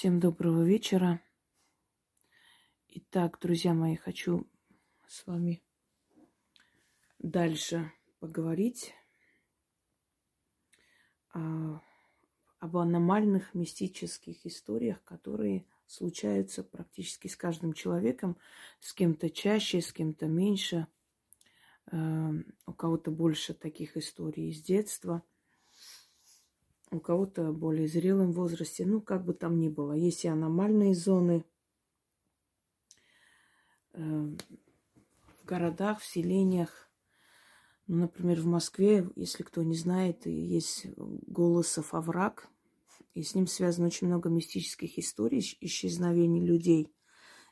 Всем доброго вечера. Итак, друзья мои, хочу с вами дальше поговорить об аномальных мистических историях, которые случаются практически с каждым человеком, с кем-то чаще, с кем-то меньше. Э, у кого-то больше таких историй из детства – у кого-то более зрелом возрасте, ну, как бы там ни было. Есть и аномальные зоны э, в городах, в селениях. Ну, например, в Москве, если кто не знает, есть Голосов овраг, и с ним связано очень много мистических историй исчезновений людей.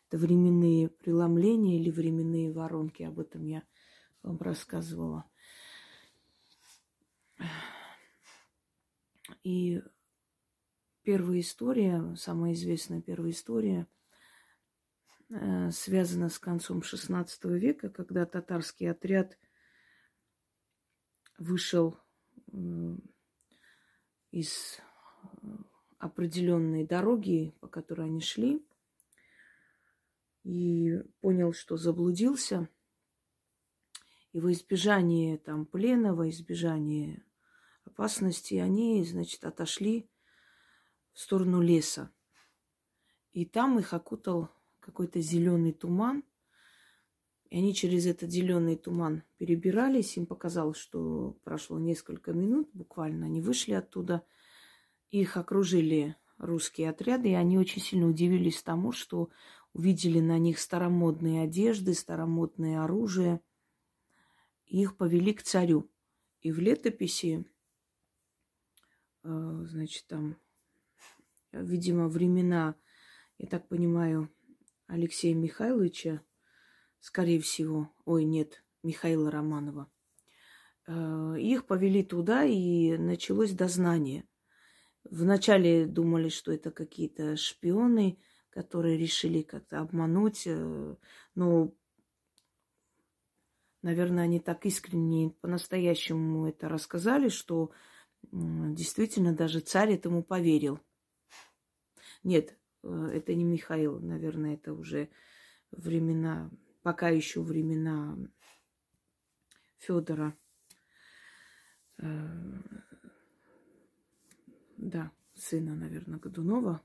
Это временные преломления или временные воронки, об этом я вам рассказывала. И первая история, самая известная первая история, э, связана с концом XVI века, когда татарский отряд вышел э, из определенной дороги, по которой они шли, и понял, что заблудился. И во избежание там плена, во избежание опасности, они, значит, отошли в сторону леса. И там их окутал какой-то зеленый туман. И они через этот зеленый туман перебирались. Им показалось, что прошло несколько минут, буквально они вышли оттуда. Их окружили русские отряды, и они очень сильно удивились тому, что увидели на них старомодные одежды, старомодное оружие. И их повели к царю. И в летописи значит, там, видимо, времена, я так понимаю, Алексея Михайловича, скорее всего, ой, нет, Михаила Романова. Э, их повели туда, и началось дознание. Вначале думали, что это какие-то шпионы, которые решили как-то обмануть, э, но, наверное, они так искренне, по-настоящему это рассказали, что Действительно, даже царь этому поверил. Нет, э, это не Михаил, наверное, это уже времена, пока еще времена Федора. Э, да, сына, наверное, Годунова.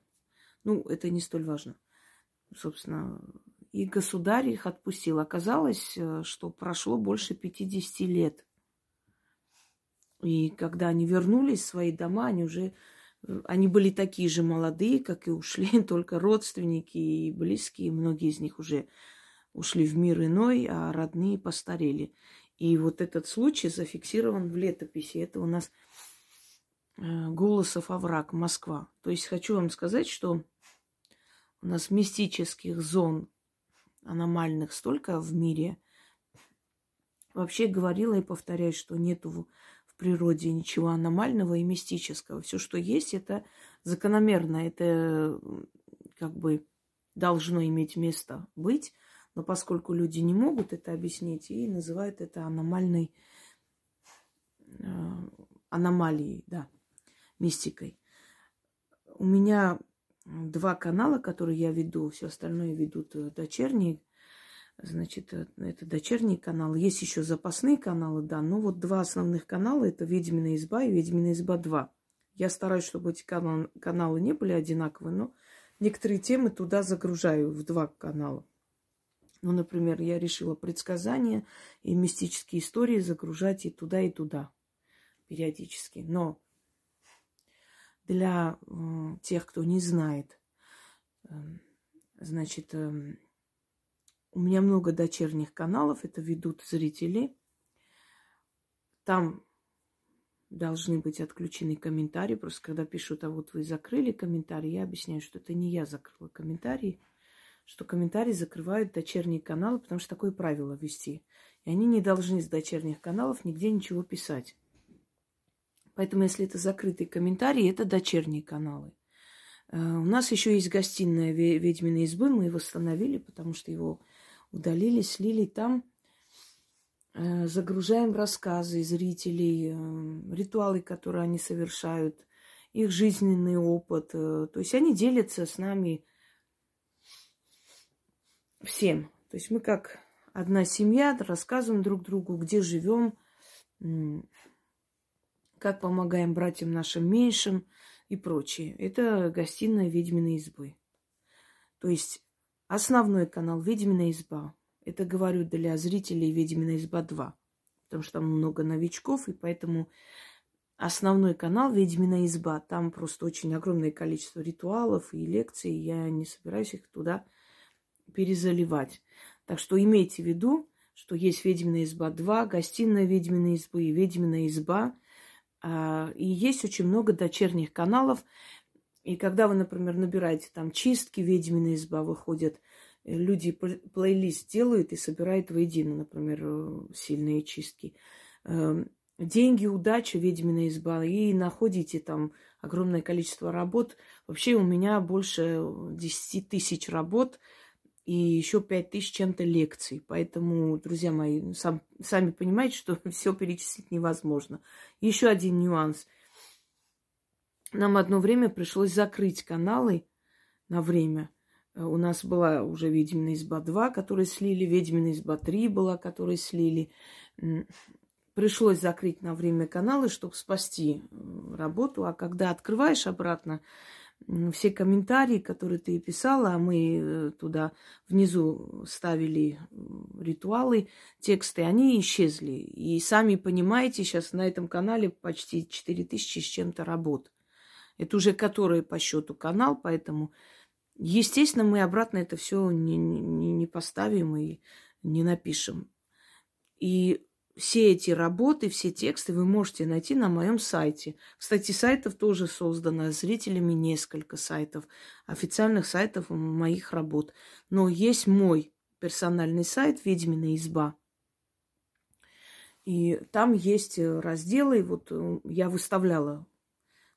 Ну, это не столь важно. Собственно, и государь их отпустил. Оказалось, э, что прошло больше 50 лет и когда они вернулись в свои дома, они уже они были такие же молодые, как и ушли, только родственники и близкие, многие из них уже ушли в мир иной, а родные постарели. И вот этот случай зафиксирован в летописи. Это у нас э, Голосов овраг, Москва. То есть хочу вам сказать, что у нас мистических зон аномальных столько в мире. Вообще говорила и повторяю, что нету природе ничего аномального и мистического. Все, что есть, это закономерно, это как бы должно иметь место быть. Но поскольку люди не могут это объяснить и называют это аномальной э, аномалией, да, мистикой. У меня два канала, которые я веду, все остальное ведут э, дочерние Значит, э, это дочерний канал. Есть еще запасные каналы, да. Но вот два основных канала это Ведьмина изба и Ведьмина изба 2. Я стараюсь, чтобы эти канал, каналы не были одинаковые, но некоторые темы туда загружаю в два канала. Ну, например, я решила предсказания и мистические истории загружать и туда, и туда периодически. Но для э, тех, кто не знает, э, значит, э, у меня много дочерних каналов, это ведут зрители. Там должны быть отключены комментарии. Просто когда пишут, а вот вы закрыли комментарий, я объясняю, что это не я закрыла комментарий, что комментарии закрывают дочерние каналы, потому что такое правило вести. И они не должны с дочерних каналов нигде ничего писать. Поэтому, если это закрытые комментарии, это дочерние каналы. Э, у нас еще есть гостиная ведьминой избы, мы его восстановили, потому что его удалили, слили там. Э, загружаем рассказы зрителей, э, ритуалы, которые они совершают. их жизненный опыт. Э, то есть они делятся с нами всем. То есть мы как одна семья, рассказываем друг другу, где живем, как помогаем братьям нашим меньшим и прочее. Это гостиная ведьминой избы. То есть основной канал Ведьмина изба. Это говорю для зрителей Ведьмина изба 2. Потому что там много новичков, и поэтому основной канал Ведьмина изба. Там просто очень огромное количество ритуалов и лекций. Я не собираюсь их туда перезаливать. Так что имейте в виду, что есть Ведьмина изба 2, гостиная Ведьмина избы и Ведьмина изба. А, и есть очень много дочерних каналов. И когда вы, например, набираете там чистки, ведьмина изба выходят, э, люди плейлист делают и собирают воедино, например, э, сильные чистки. Эм, деньги, удача, ведьмина изба. И находите там огромное количество работ. Вообще у меня больше 10 тысяч работ и еще 5 тысяч чем-то лекций. Поэтому, друзья мои, сам, сами понимаете, что все перечислить невозможно. Еще один нюанс – нам одно время пришлось закрыть каналы на время. Э, у нас была уже «Ведьмина изба 2», которую слили, «Ведьмина изба 3» была, которую слили. Пришлось закрыть на время каналы, чтобы спасти работу. А когда открываешь обратно, все комментарии, которые ты писала, а мы э, туда внизу ставили ритуалы, тексты, они исчезли. И сами понимаете, сейчас на этом канале почти 4000 с чем-то работ. Это уже который по счету канал, поэтому, естественно, мы обратно это все не, не, не поставим и не напишем. И все эти работы, все тексты вы можете найти на моем сайте. Кстати, сайтов тоже создано зрителями несколько сайтов, официальных сайтов моих работ. Но есть мой персональный сайт «Ведьмина изба». И там есть разделы, вот э, я выставляла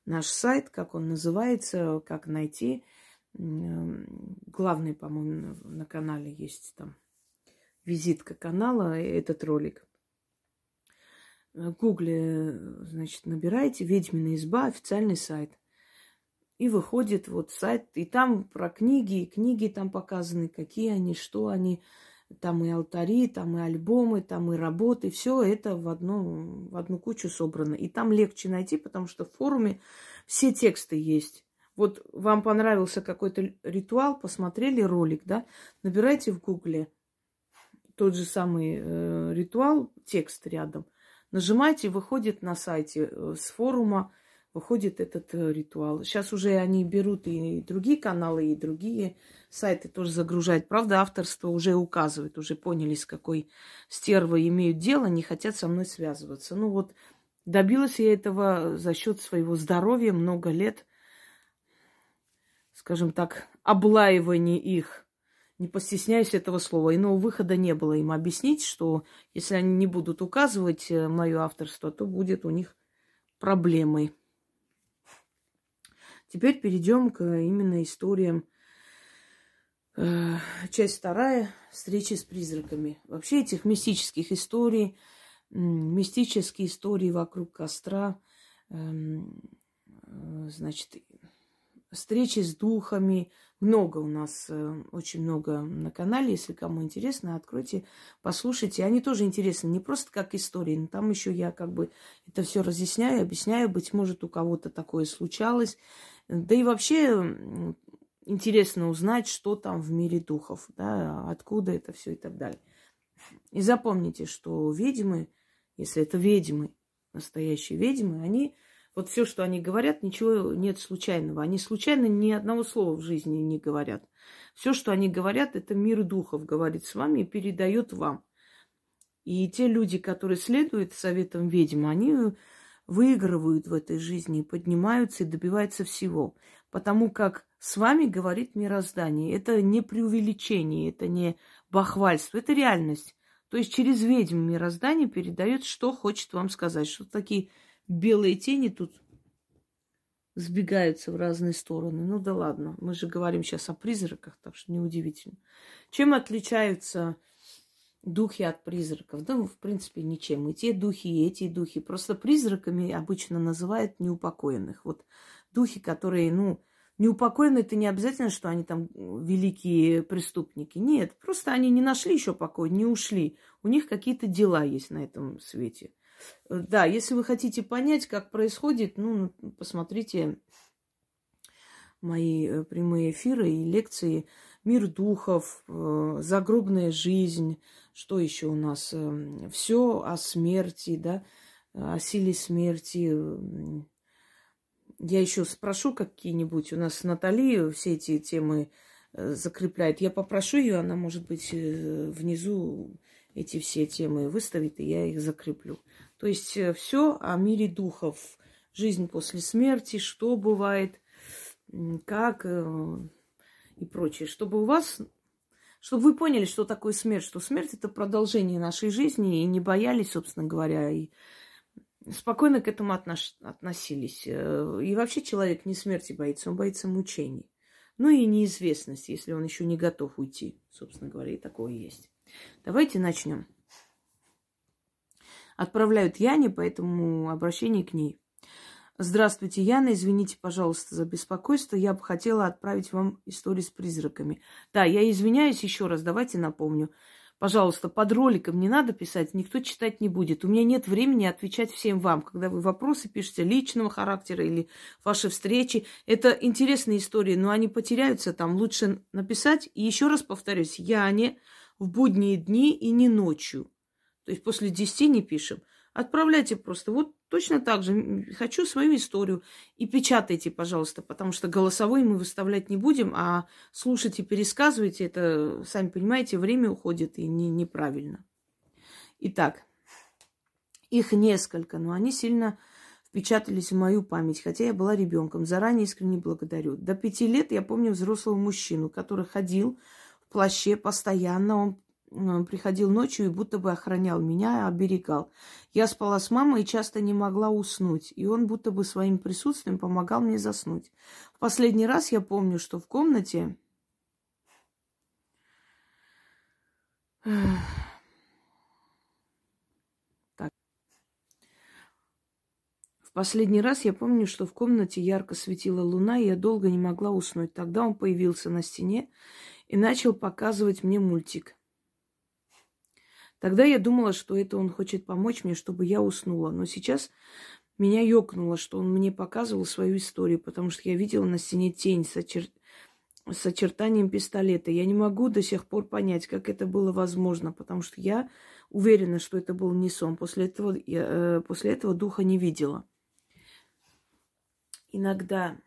наш сайт, как он называется, как найти. Главный, по-моему, на канале есть там визитка канала, этот ролик. В гугле, значит, набираете «Ведьмина изба», официальный сайт. И выходит вот сайт, и там про книги, и книги там показаны, какие они, что они. Там и алтари, там и альбомы, там и работы. Все это в одну, в одну кучу собрано. И там легче найти, потому что в форуме все тексты есть. Вот вам понравился какой-то ритуал, посмотрели ролик, да, набирайте в гугле тот же самый э, ритуал, текст рядом, нажимайте, выходит на сайте э, с форума, выходит этот э, ритуал. Сейчас уже они берут и другие каналы, и другие сайты тоже загружают. Правда, авторство уже указывает, уже поняли, с какой стервой имеют дело, не хотят со мной связываться. Ну вот, добилась я этого за счет своего здоровья много лет, скажем так, облаивания их. Не постесняюсь этого слова. Иного выхода не было им объяснить, что если они не будут указывать э, мое авторство, то будет у них проблемой. Теперь перейдем к именно историям. Э, часть вторая. Встречи с призраками. Вообще этих мистических историй, мистические истории вокруг костра, эм, э, значит, встречи с духами. Много у нас, э, очень много на канале. Если кому интересно, откройте, послушайте. Они тоже интересны, не просто как истории, но там еще я как бы это все разъясняю, объясняю. Быть может, у кого-то такое случалось. Да и вообще интересно узнать, что там в мире духов, да, откуда это все и так далее. И запомните, что ведьмы, если это ведьмы, настоящие ведьмы, они, вот все, что они говорят, ничего нет случайного. Они случайно ни одного слова в жизни не говорят. Все, что они говорят, это мир духов говорит с вами и передает вам. И те люди, которые следуют советам ведьм, они выигрывают в этой жизни, поднимаются и добиваются всего. Потому как с вами говорит мироздание. Это не преувеличение, это не бахвальство, это реальность. То есть через ведьм мироздание передает, что хочет вам сказать. Что такие белые тени тут сбегаются в разные стороны. Ну да ладно, мы же говорим сейчас о призраках, так что неудивительно. Чем отличаются духи от призраков. Да, в принципе, ничем. И те духи, и эти духи. Просто призраками обычно называют неупокоенных. Вот духи, которые, ну, неупокоены, это не обязательно, что они там великие преступники. Нет, просто они не нашли еще покой, не ушли. У них какие-то дела есть на этом свете. Да, если вы хотите понять, как происходит, ну, посмотрите мои э, прямые эфиры и лекции «Мир духов», э, «Загробная жизнь», что еще у нас? Эм, Все о смерти, да, о силе смерти. Я еще спрошу какие-нибудь. У нас Натали все эти темы э, закрепляет. Я попрошу ее, она, может быть, внизу эти все темы выставит, и я их закреплю. То есть все о мире духов, жизнь после смерти, что бывает – как э, и прочее, чтобы у вас, чтобы вы поняли, что такое смерть, что смерть это продолжение нашей жизни и не боялись, собственно говоря, и спокойно к этому отнош... относились. Э, и вообще человек не смерти боится, он боится мучений. Ну и неизвестность, если он еще не готов уйти, собственно говоря, и такое есть. Давайте начнем. Отправляют Яне, поэтому обращение к ней. Здравствуйте, Яна. Извините, пожалуйста, за беспокойство. Я бы хотела отправить вам историю с призраками. Да, я извиняюсь еще раз. Давайте напомню. Пожалуйста, под роликом не надо писать, никто читать не будет. У меня нет времени отвечать всем вам, когда вы вопросы пишете личного характера или ваши встречи. Это интересные истории, но они потеряются там. Лучше написать. И еще раз повторюсь, Яне в будние дни и не ночью. То есть после 10 не пишем. Отправляйте просто. Вот точно так же. Хочу свою историю. И печатайте, пожалуйста, потому что голосовой мы выставлять не будем, а слушайте, пересказывайте. Это, сами понимаете, время уходит и не, неправильно. Итак, их несколько, но они сильно впечатались в мою память, хотя я была ребенком. Заранее искренне благодарю. До пяти лет я помню взрослого мужчину, который ходил в плаще постоянно. Он приходил ночью и будто бы охранял меня, оберегал. Я спала с мамой и часто не могла уснуть, и он будто бы своим присутствием помогал мне заснуть. В последний раз я помню, что в комнате... Так. В последний раз я помню, что в комнате ярко светила луна, и я долго не могла уснуть. Тогда он появился на стене и начал показывать мне мультик. Тогда я думала, что это он хочет помочь мне, чтобы я уснула. Но сейчас меня ёкнуло, что он мне показывал свою историю, потому что я видела на стене тень с, очер... с очертанием пистолета. Я не могу до сих пор понять, как это было возможно, потому что я уверена, что это был не сон. После этого, я, э, после этого духа не видела. Иногда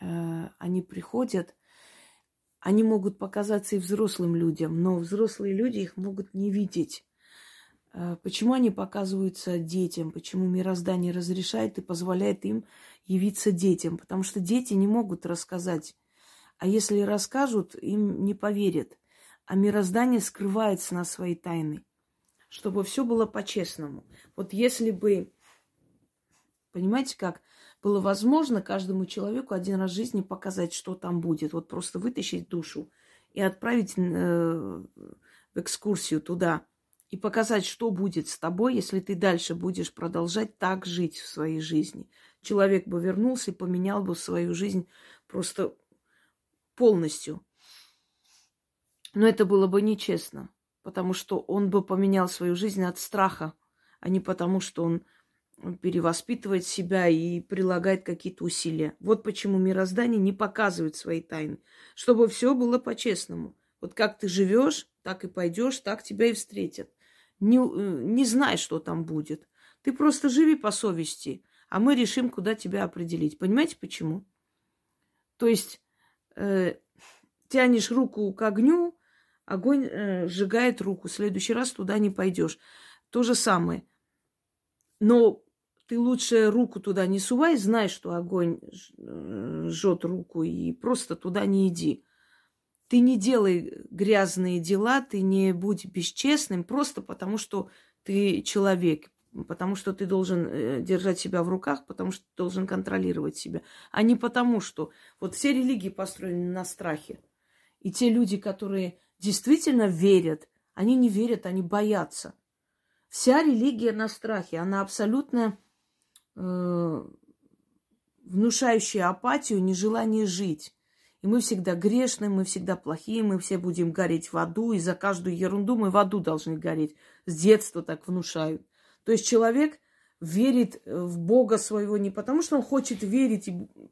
э, они приходят они могут показаться и взрослым людям, но взрослые люди их могут не видеть. А, почему они показываются детям? Почему мироздание разрешает и позволяет им явиться детям? Потому что дети не могут рассказать. А если расскажут, им не поверят. А мироздание скрывается на свои тайны. Чтобы все было по-честному. Вот если бы, понимаете как, было возможно каждому человеку один раз в жизни показать, что там будет. Вот просто вытащить душу и отправить э, в экскурсию туда и показать, что будет с тобой, если ты дальше будешь продолжать так жить в своей жизни. Человек бы вернулся и поменял бы свою жизнь просто полностью. Но это было бы нечестно, потому что он бы поменял свою жизнь от страха, а не потому, что он перевоспитывает себя и прилагает какие-то усилия. Вот почему мироздание не показывает свои тайны, чтобы все было по-честному. Вот как ты живешь, так и пойдешь, так тебя и встретят. Не, э, не знай, что там будет. Ты просто живи по совести, а мы решим, куда тебя определить. Понимаете, почему? То есть э, тянешь руку к огню, огонь э, сжигает руку. В следующий раз туда не пойдешь. То же самое. Но ты лучше руку туда не сувай, знай, что огонь э, жжет руку, и просто туда не иди. Ты не делай грязные дела, ты не будь бесчестным, просто потому что ты человек, потому что ты должен э, держать себя в руках, потому что ты должен контролировать себя, а не потому что... Вот все религии построены на страхе. И те люди, которые действительно верят, они не верят, они боятся. Вся религия на страхе, она абсолютно Э, внушающее апатию, нежелание жить. И мы всегда грешны, мы всегда плохие, мы все будем гореть в аду, и за каждую ерунду мы в аду должны гореть. С детства так внушают. То есть человек верит в Бога своего не потому, что он хочет верить,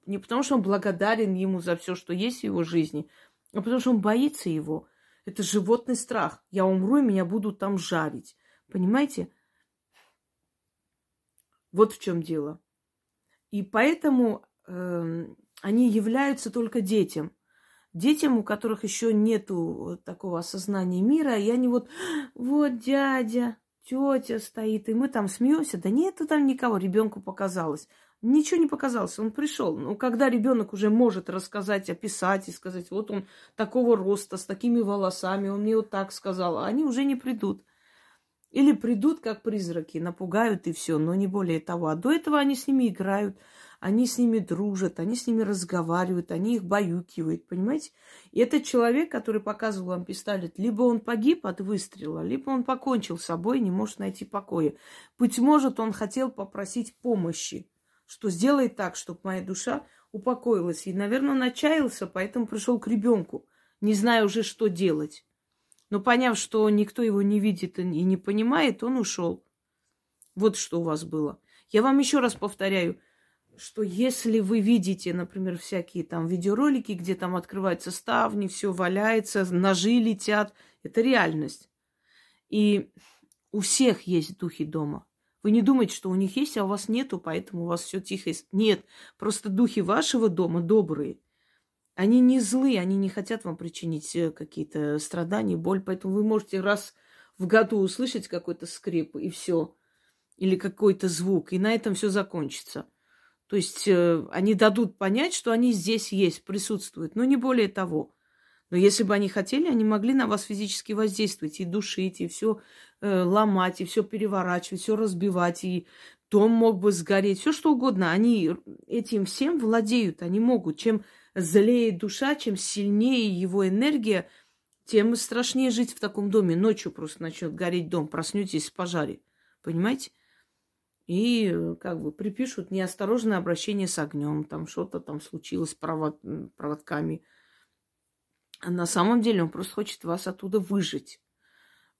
не потому, что он благодарен ему за все, что есть в его жизни, а потому, что он боится его. Это животный страх. Я умру, и меня будут там жарить. Понимаете? Вот в чем дело. И поэтому э, они являются только детям. Детям, у которых еще нету такого осознания мира, и они вот, вот дядя, тетя стоит, и мы там смеемся. Да нету там никого, ребенку показалось. Ничего не показалось, он пришел. Но когда ребенок уже может рассказать, описать и сказать, вот он такого роста, с такими волосами, он мне вот так сказал, а они уже не придут. Или придут как призраки, напугают и все, но не более того. А до этого они с ними играют, они с ними дружат, они с ними разговаривают, они их баюкивают, понимаете? И этот человек, который показывал вам пистолет, либо он погиб от выстрела, либо он покончил с собой, не может найти покоя. Быть может, он хотел попросить помощи, что сделает так, чтобы моя душа упокоилась. И, наверное, он отчаялся, поэтому пришел к ребенку, не зная уже, что делать. Но поняв, что никто его не видит и не понимает, он ушел. Вот что у вас было. Я вам еще раз повторяю, что если вы видите, например, всякие там видеоролики, где там открываются ставни, все валяется, ножи летят, это реальность. И у всех есть духи дома. Вы не думаете, что у них есть, а у вас нету, поэтому у вас все тихо. Нет, просто духи вашего дома добрые. Они не злые, они не хотят вам причинить э, какие-то страдания, боль, поэтому вы можете раз в году услышать какой-то скрип и все, или какой-то звук, и на этом все закончится. То есть э, они дадут понять, что они здесь есть, присутствуют, но не более того. Но если бы они хотели, они могли на вас физически воздействовать и душить, и все э, ломать, и все переворачивать, все разбивать, и дом мог бы сгореть, все что угодно. Они этим всем владеют, они могут. Чем злее душа, чем сильнее его энергия, тем страшнее жить в таком доме. Ночью просто начнет гореть дом, проснетесь в пожаре. Понимаете? и э, как бы припишут неосторожное обращение с огнем, там что-то там случилось провод, проводками. А на самом деле он просто хочет вас оттуда выжить.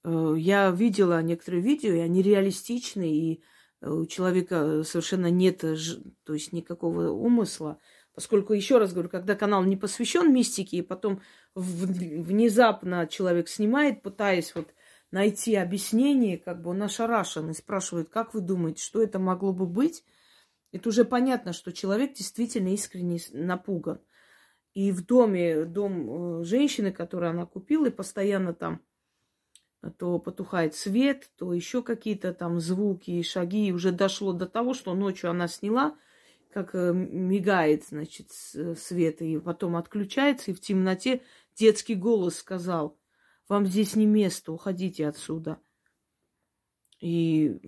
Э, я видела некоторые видео, и они реалистичны, и э, у человека совершенно нет, то есть никакого умысла, поскольку, еще раз говорю, когда канал не посвящен мистике, и потом внезапно человек снимает, пытаясь вот найти объяснение, как бы он ошарашен и спрашивает, как вы думаете, что это могло бы быть, это уже понятно, что человек действительно искренне напуган. И в доме, дом э, женщины, которую она купила, и постоянно там то потухает свет, то еще какие-то там звуки и шаги. И уже дошло до того, что ночью она сняла, как э, мигает, значит, свет, и потом отключается, и в темноте детский голос сказал – вам здесь не место, уходите отсюда. И,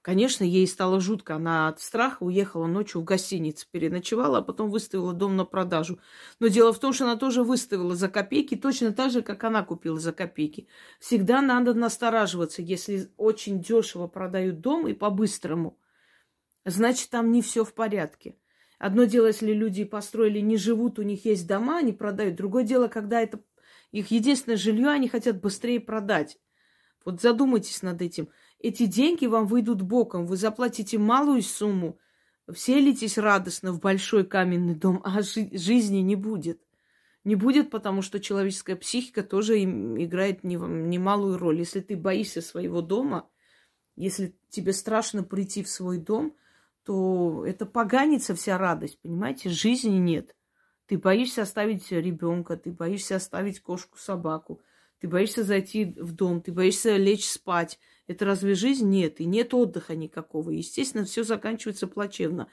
конечно, ей стало жутко. Она от страха уехала ночью в гостиницу, переночевала, а потом выставила дом на продажу. Но дело в том, что она тоже выставила за копейки, точно так же, как она купила за копейки. Всегда надо настораживаться, если очень дешево продают дом и по-быстрому. Значит, там не все в порядке. Одно дело, если люди построили, не живут, у них есть дома, они продают. Другое дело, когда это их единственное жилье они хотят быстрее продать. Вот задумайтесь над этим. Эти деньги вам выйдут боком. Вы заплатите малую сумму, вселитесь радостно в большой каменный дом, а жи- жизни не будет. Не будет, потому что человеческая психика тоже играет немалую роль. Если ты боишься своего дома, если тебе страшно прийти в свой дом, то это поганится вся радость, понимаете? Жизни нет. Ты боишься оставить ребенка, ты боишься оставить кошку, собаку, ты боишься зайти в дом, ты боишься лечь спать. Это разве жизнь? Нет. И нет отдыха никакого. Естественно, все заканчивается плачевно.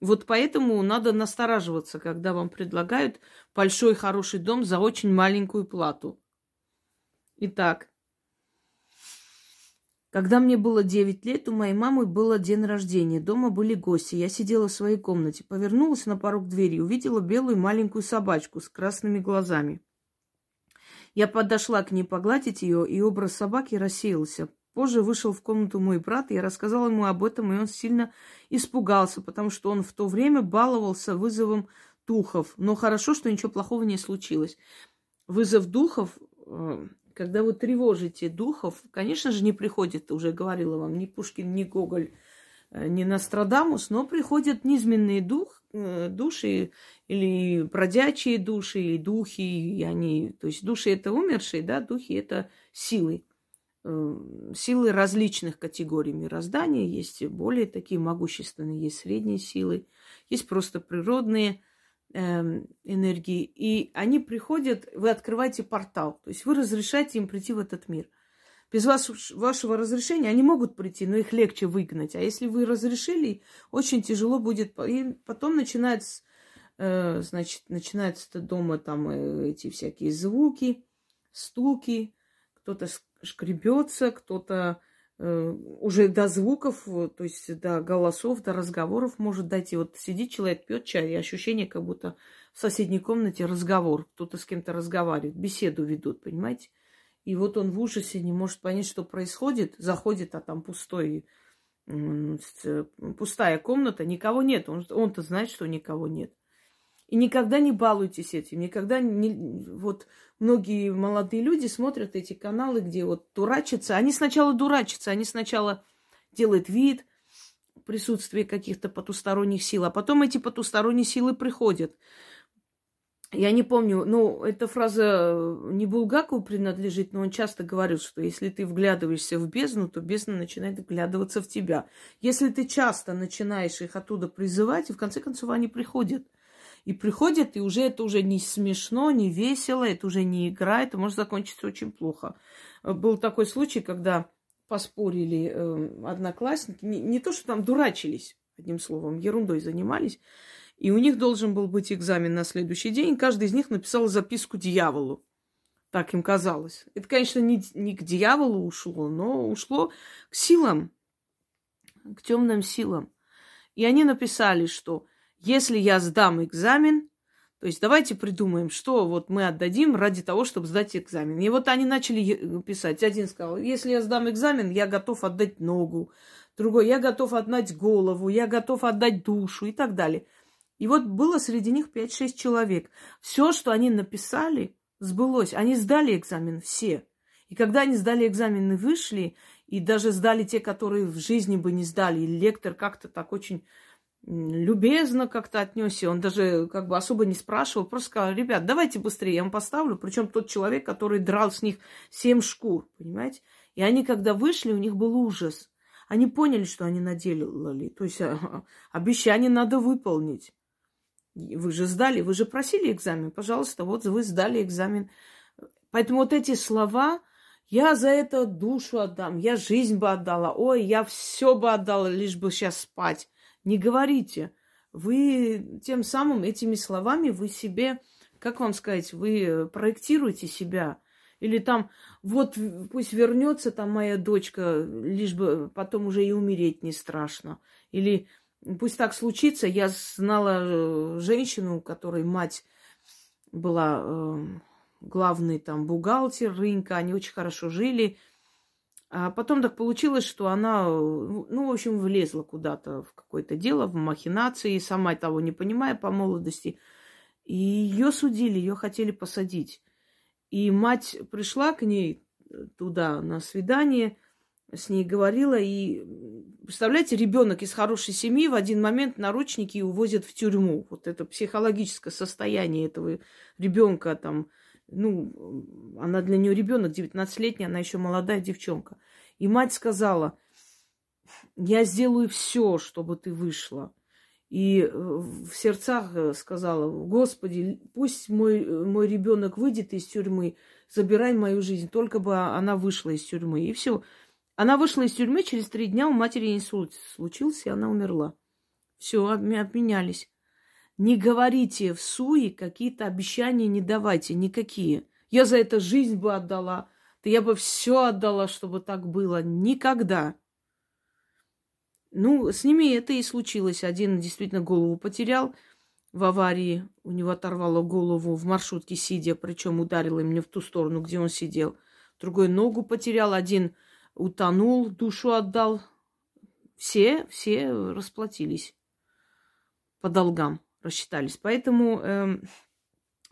Вот поэтому надо настораживаться, когда вам предлагают большой хороший дом за очень маленькую плату. Итак, когда мне было 9 лет, у моей мамы было день рождения. Дома были гости. Я сидела в своей комнате. Повернулась на порог двери и увидела белую маленькую собачку с красными глазами. Я подошла к ней погладить ее, и образ собаки рассеялся. Позже вышел в комнату мой брат, я рассказал ему об этом, и он сильно испугался, потому что он в то время баловался вызовом духов. Но хорошо, что ничего плохого не случилось. Вызов духов, э, когда вы тревожите духов, конечно же, не приходит, уже говорила вам, ни Пушкин, ни Гоголь, э, ни Нострадамус, но приходят низменные дух, э, души или бродячие души, или духи, и они, то есть души это умершие, да, духи это силы. Силы различных категорий мироздания, есть более такие могущественные, есть средние силы, есть просто природные, энергии, и они приходят, вы открываете портал, то есть вы разрешаете им прийти в этот мир. Без вас, вашего разрешения они могут прийти, но их легче выгнать. А если вы разрешили, очень тяжело будет. И потом начинается, э, значит, начинаются дома там э, эти всякие звуки, стуки, кто-то шкребется, кто-то уже до звуков, то есть до голосов, до разговоров может дойти. Вот сидит человек, пьет чай, и ощущение, как будто в соседней комнате разговор, кто-то с кем-то разговаривает, беседу ведут, понимаете? И вот он в ужасе не может понять, что происходит, заходит, а там пустой, пустая комната, никого нет. Он, он-то знает, что никого нет. И никогда не балуйтесь этим, никогда не... Вот многие молодые люди смотрят эти каналы, где вот дурачатся. Они сначала дурачатся, они сначала делают вид присутствия каких-то потусторонних сил, а потом эти потусторонние силы приходят. Я не помню, ну, эта фраза не Булгакову принадлежит, но он часто говорил, что если ты вглядываешься в бездну, то бездна начинает вглядываться в тебя. Если ты часто начинаешь их оттуда призывать, и в конце концов они приходят – и приходят, и уже это уже не смешно, не весело, это уже не игра, это может закончиться очень плохо. Был такой случай, когда поспорили э, одноклассники, не, не то, что там дурачились, одним словом, ерундой занимались, и у них должен был быть экзамен на следующий день, каждый из них написал записку дьяволу. Так им казалось. Это, конечно, не, не к дьяволу ушло, но ушло к силам, к темным силам. И они написали, что если я сдам экзамен, то есть давайте придумаем, что вот мы отдадим ради того, чтобы сдать экзамен. И вот они начали писать. Один сказал, если я сдам экзамен, я готов отдать ногу. Другой, я готов отдать голову, я готов отдать душу и так далее. И вот было среди них 5-6 человек. Все, что они написали, сбылось. Они сдали экзамен все. И когда они сдали экзамен и вышли, и даже сдали те, которые в жизни бы не сдали, и лектор как-то так очень любезно как-то отнесся. Он даже как бы особо не спрашивал, просто сказал, ребят, давайте быстрее, я вам поставлю. Причем тот человек, который драл с них семь шкур, понимаете? И они, когда вышли, у них был ужас. Они поняли, что они наделали. То есть а, обещание надо выполнить. Вы же сдали, вы же просили экзамен. Пожалуйста, вот вы сдали экзамен. Поэтому вот эти слова, я за это душу отдам, я жизнь бы отдала, ой, я все бы отдала, лишь бы сейчас спать. Не говорите. Вы тем самым, этими словами, вы себе, как вам сказать, вы проектируете себя. Или там, вот пусть вернется там моя дочка, лишь бы потом уже и умереть не страшно. Или пусть так случится. Я знала э, женщину, у которой мать была э, главный там бухгалтер рынка, они очень хорошо жили. А потом так получилось, что она, ну, в общем, влезла куда-то в какое-то дело, в махинации, сама того не понимая по молодости. И ее судили, ее хотели посадить. И мать пришла к ней туда на свидание, с ней говорила, и, представляете, ребенок из хорошей семьи в один момент наручники увозят в тюрьму. Вот это психологическое состояние этого ребенка там, ну, она для нее ребенок 19-летняя, она еще молодая девчонка. И мать сказала, я сделаю все, чтобы ты вышла. И э, в сердцах э, сказала, Господи, пусть мой, мой ребенок выйдет из тюрьмы, забирай мою жизнь, только бы она вышла из тюрьмы. И все. Она вышла из тюрьмы, через три дня у матери инсульт случился, и она умерла. Все, обменялись. Не говорите в суе какие-то обещания, не давайте никакие. Я за это жизнь бы отдала. Да я бы все отдала, чтобы так было. Никогда. Ну, с ними это и случилось. Один действительно голову потерял в аварии. У него оторвало голову в маршрутке сидя, причем ударило именно в ту сторону, где он сидел. Другой ногу потерял. Один утонул, душу отдал. Все, все расплатились по долгам, рассчитались. Поэтому э,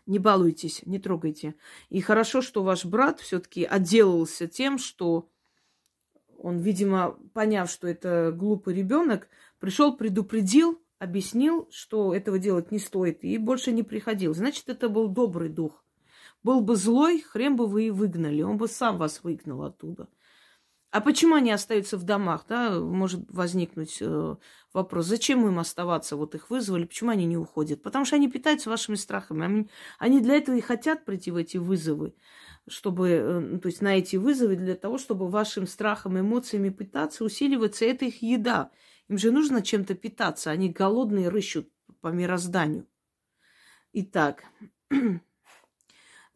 не балуйтесь, не трогайте. И хорошо, что ваш брат все-таки отделался тем, что он, видимо, поняв, что это глупый ребенок, пришел, предупредил, объяснил, что этого делать не стоит, и больше не приходил. Значит, это был добрый дух. Был бы злой, хрен бы вы и выгнали, он бы сам вас выгнал оттуда. А почему они остаются в домах, да, может возникнуть э, вопрос, зачем им оставаться, вот их вызвали, почему они не уходят? Потому что они питаются вашими страхами, они, они для этого и хотят прийти в эти вызовы, чтобы, э, ну, то есть на эти вызовы для того, чтобы вашим страхом, эмоциями питаться, усиливаться, это их еда. Им же нужно чем-то питаться, они голодные рыщут по мирозданию. Итак,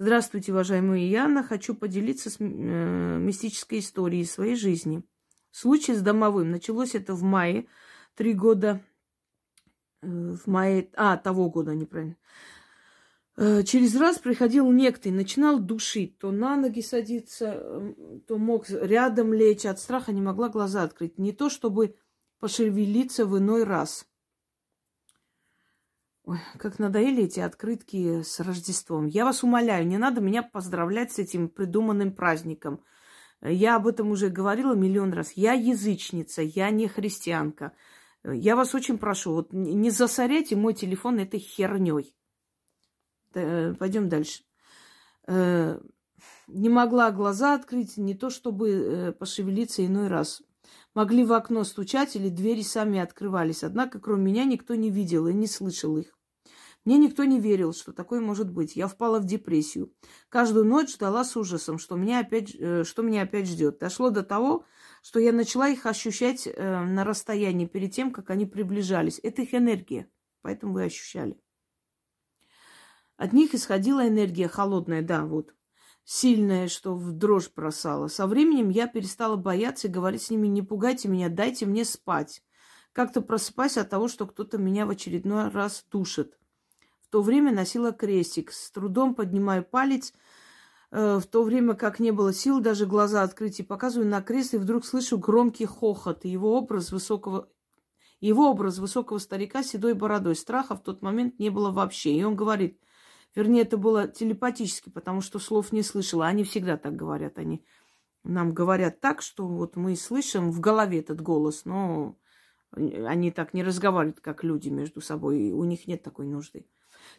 Здравствуйте, уважаемая Яна. Хочу поделиться с э, мистической историей своей жизни. Случай с домовым. Началось это в мае, три года, э, в мае, а, того года, неправильно. Э, через раз приходил некто и начинал душить. То на ноги садиться, то мог рядом лечь. От страха не могла глаза открыть. Не то, чтобы пошевелиться в иной раз – Как надоели эти открытки с Рождеством. Я вас умоляю, не надо меня поздравлять с этим придуманным праздником. Я об этом уже говорила миллион раз. Я язычница, я не христианка. Я вас очень прошу, вот не засоряйте мой телефон этой херней. Пойдем дальше. Э, не могла глаза открыть, не то чтобы э, пошевелиться иной раз. Могли в окно стучать или двери сами открывались. Однако, кроме меня, никто не видел и не слышал их. Мне никто не верил, что такое может быть. Я впала в депрессию. Каждую ночь ждала с ужасом, что меня опять, э, что меня опять ждет. Дошло до того, что я начала их ощущать э, на расстоянии перед тем, как они приближались. Это их энергия, поэтому вы ощущали. От них исходила энергия холодная, да, вот, сильная, что в дрожь бросала. Со временем я перестала бояться и говорить с ними, не пугайте меня, дайте мне спать. Как-то просыпаюсь от того, что кто-то меня в очередной раз душит то время носила крестик. С трудом поднимаю палец, э, в то время как не было сил даже глаза открыть и показываю на крест, и вдруг слышу громкий хохот. Его образ высокого его образ высокого старика с седой бородой. Страха в тот момент не было вообще. И он говорит, вернее, это было телепатически, потому что слов не слышала. Они всегда так говорят. Они нам говорят так, что вот мы слышим в голове этот голос, но они так не разговаривают, как люди между собой. И у них нет такой нужды.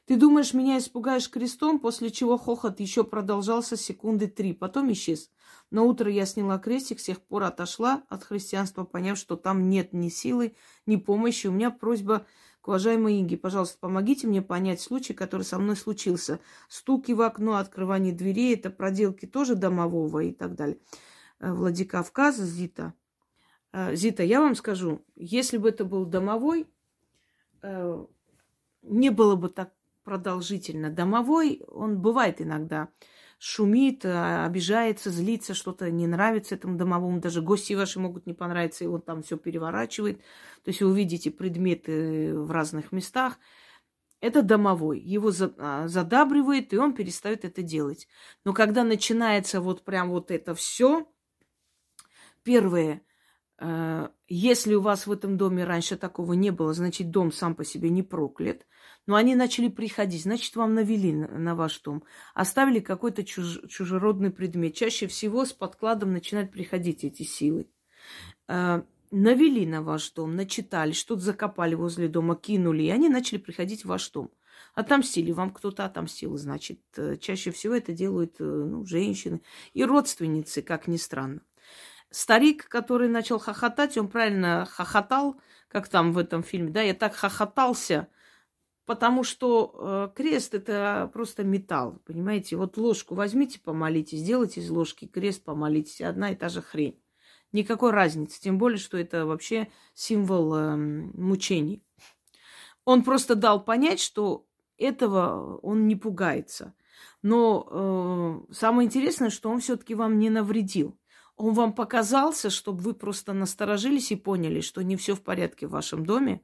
Ты думаешь, меня испугаешь крестом, после чего хохот еще продолжался секунды три, потом исчез. На утро я сняла крестик, с тех пор отошла от христианства, поняв, что там нет ни силы, ни помощи. У меня просьба к Инге, пожалуйста, помогите мне понять случай, который со мной случился. Стуки в окно, открывание дверей, это проделки тоже домового и так далее. Э, Владикавказ, Зита. Э, Зита, я вам скажу, если бы это был домовой, э, не было бы так продолжительно. Домовой, он бывает иногда, шумит, а, обижается, злится, что-то не нравится этому домовому. Даже гости ваши могут не понравиться, и он там все переворачивает. То есть вы увидите предметы в разных местах. Это домовой. Его а, задабривает, и он перестает это делать. Но когда начинается вот прям вот это все, первое, э, если у вас в этом доме раньше такого не было, значит, дом сам по себе не проклят. Но они начали приходить, значит, вам навели на, ваш дом. Оставили какой-то чуж, чужеродный предмет. Чаще всего с подкладом начинают приходить эти силы. Э, навели на ваш дом, начитали, что-то закопали возле дома, кинули, и они начали приходить в ваш дом. Отомстили, вам кто-то отомстил, значит, э, чаще всего это делают э, ну, женщины и родственницы, как ни странно. Старик, который начал хохотать, он правильно хохотал, как там в этом фильме, да, я так хохотался, Потому что э, крест это просто металл, понимаете? Вот ложку возьмите, помолитесь, сделайте из ложки крест, помолитесь, одна и та же хрень. Никакой разницы, тем более, что это вообще символ э, мучений. Он просто дал понять, что этого он не пугается. Но э, самое интересное, что он все-таки вам не навредил. Он вам показался, чтобы вы просто насторожились и поняли, что не все в порядке в вашем доме,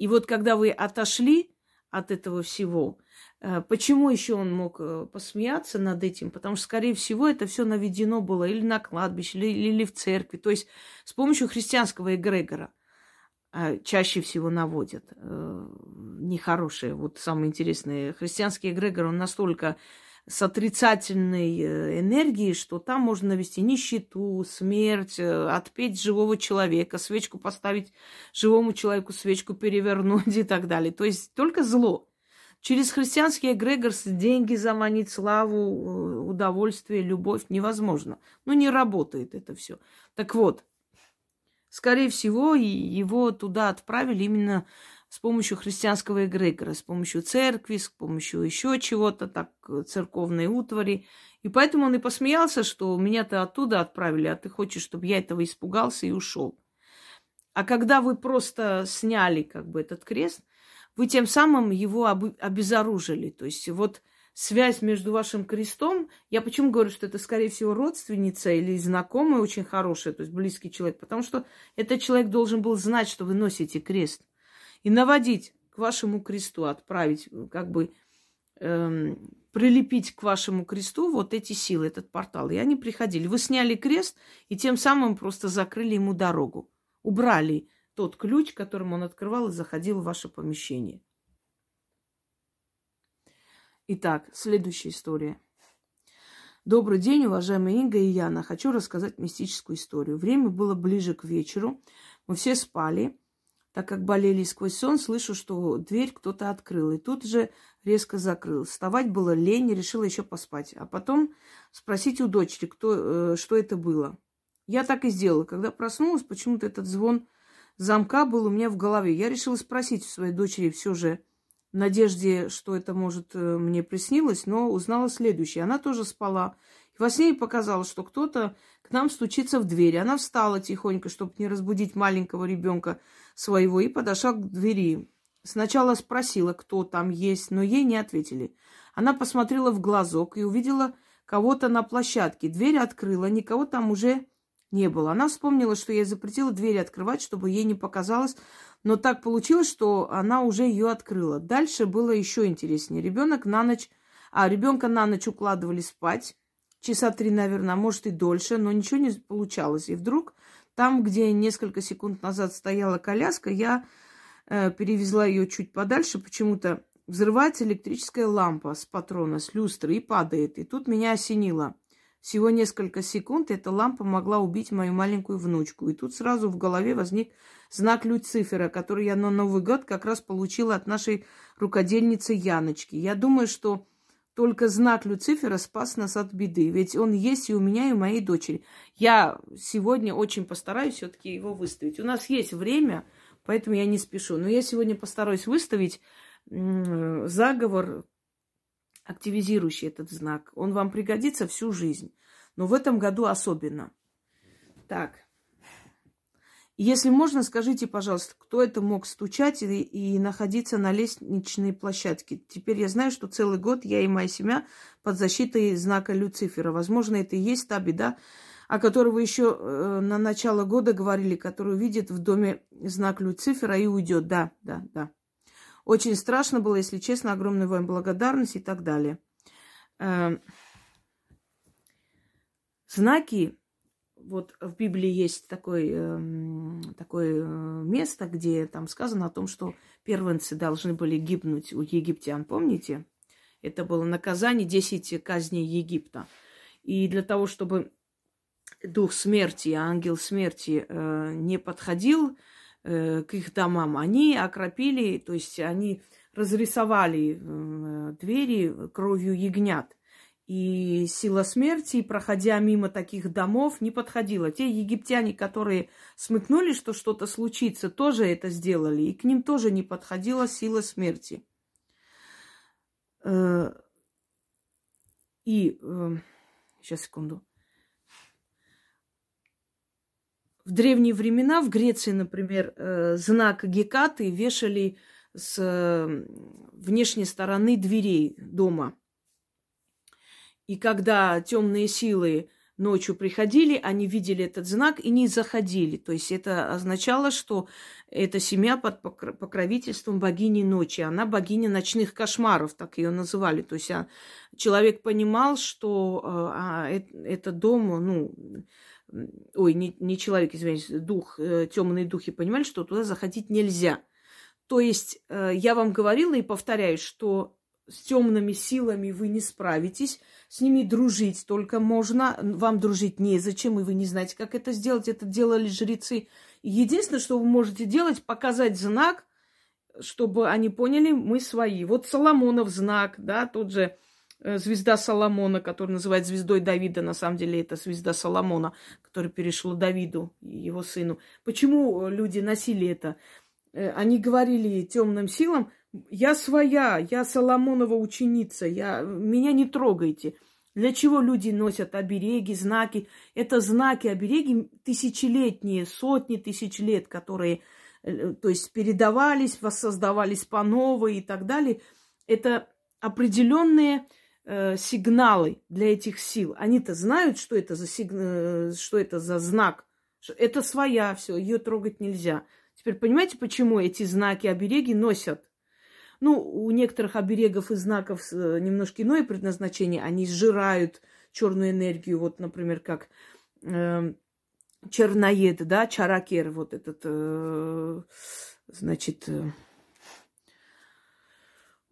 и вот когда вы отошли от этого всего. Э, почему еще он мог э, посмеяться над этим? Потому что, скорее всего, это все наведено было или на кладбище, или, или в церкви. То есть с помощью христианского эгрегора э, чаще всего наводят нехорошие. Вот самое интересное, христианский эгрегор, он настолько с отрицательной энергией, что там можно навести нищету, смерть, отпеть живого человека, свечку поставить живому человеку, свечку перевернуть и так далее. То есть только зло. Через христианский эгрегорс деньги заманить, славу, э, удовольствие, любовь невозможно. Ну, не работает это все. Так вот, скорее всего, его туда отправили именно с помощью христианского эгрегора, с помощью церкви, с помощью еще чего-то, так, церковной утвари. И поэтому он и посмеялся, что меня-то оттуда отправили, а ты хочешь, чтобы я этого испугался и ушел. А когда вы просто сняли как бы этот крест, вы тем самым его об, обезоружили. То есть вот связь между вашим крестом, я почему говорю, что это, скорее всего, родственница или знакомая очень хорошая, то есть близкий человек, потому что этот человек должен был знать, что вы носите крест. И наводить к вашему кресту, отправить, как бы эм, прилепить к вашему кресту вот эти силы, этот портал. И они приходили. Вы сняли крест и тем самым просто закрыли ему дорогу. Убрали тот ключ, которым он открывал и заходил в ваше помещение. Итак, следующая история. Добрый день, уважаемые Инга и Яна. Хочу рассказать мистическую историю. Время было ближе к вечеру. Мы все спали. Так как болели сквозь сон, слышу, что дверь кто-то открыл. И тут же резко закрыл. Вставать было лень, решила еще поспать. А потом спросить у дочери, кто, э, что это было. Я так и сделала. Когда проснулась, почему-то этот звон замка был у меня в голове. Я решила спросить у своей дочери все же, в надежде, что это, может, э, мне приснилось, но узнала следующее. Она тоже спала. Во сне ей показалось, что кто-то к нам стучится в дверь. Она встала тихонько, чтобы не разбудить маленького ребенка своего, и подошла к двери. Сначала спросила, кто там есть, но ей не ответили. Она посмотрела в глазок и увидела кого-то на площадке. Дверь открыла, никого там уже не было. Она вспомнила, что я запретила двери открывать, чтобы ей не показалось, но так получилось, что она уже ее открыла. Дальше было еще интереснее. Ребенок на ночь, а ребенка на ночь укладывали спать, часа три, наверное, а может и дольше, но ничего не получалось. И вдруг там, где несколько секунд назад стояла коляска, я э, перевезла ее чуть подальше, почему-то взрывается электрическая лампа с патрона, с люстры и падает. И тут меня осенило. Всего несколько секунд эта лампа могла убить мою маленькую внучку. И тут сразу в голове возник знак Люцифера, который я на Новый год как раз получила от нашей рукодельницы Яночки. Я думаю, что только знак Люцифера спас нас от беды. Ведь он есть и у меня, и у моей дочери. Я сегодня очень постараюсь все-таки его выставить. У нас есть время, поэтому я не спешу. Но я сегодня постараюсь выставить заговор активизирующий этот знак. Он вам пригодится всю жизнь. Но в этом году особенно. Так. Если можно, скажите, пожалуйста, кто это мог стучать и, и находиться на лестничной площадке? Теперь я знаю, что целый год я и моя семья под защитой знака Люцифера. Возможно, это и есть та беда, о которой вы еще э, на начало года говорили, который увидит в доме знак Люцифера и уйдет. Да, да, да. Очень страшно было, если честно, огромная вам благодарность и так далее. Эм, знаки, вот в Библии есть такое, эм, такое э, место, где там сказано о том, что первенцы должны были гибнуть у египтян, помните? Это было наказание 10 казней Египта. И для того, чтобы дух смерти, ангел смерти э, не подходил Э, к их домам, они окропили, то есть они разрисовали двери кровью ягнят. И сила смерти, проходя мимо таких домов, не подходила. Те египтяне, которые смыкнули, что что-то случится, тоже это сделали. И к ним тоже не подходила сила смерти. Э, и сейчас секунду. В древние времена в Греции, например, э, знак Гекаты вешали с внешней стороны дверей дома. И когда темные силы ночью приходили, они видели этот знак и не заходили. То есть это означало, что эта семья под покровительством богини ночи. Она богиня ночных кошмаров, так ее называли. То есть а, человек понимал, что а, это дом, ну, ой, не, человек, извиняюсь, дух, э, темные духи понимали, что туда заходить нельзя. То есть э, я вам говорила и повторяю, что с темными силами вы не справитесь, с ними дружить только можно, вам дружить незачем, и вы не знаете, как это сделать. Это делали жрецы. Единственное, что вы можете делать, показать знак, чтобы они поняли, мы свои. Вот Соломонов знак, да, тот же э, звезда Соломона, который называют звездой Давида, на самом деле это звезда Соломона, которая перешла Давиду, его сыну. Почему люди носили это? Э, они говорили темным силам, я своя, я Соломонова ученица, я, меня не трогайте. Для чего люди носят обереги, знаки? Это знаки, обереги тысячелетние, сотни тысяч лет, которые, э, то есть, передавались, воссоздавались по новой и так далее. Это определенные э, сигналы для этих сил. Они-то знают, что это за сиг... Э, что это за знак. Это своя, все, ее трогать нельзя. Теперь понимаете, почему эти знаки, обереги носят? Ну, у некоторых оберегов и знаков э, немножко иное предназначение. Они сжирают черную энергию. Вот, например, как э, черноед, да, чаракер, вот этот, э, значит, э,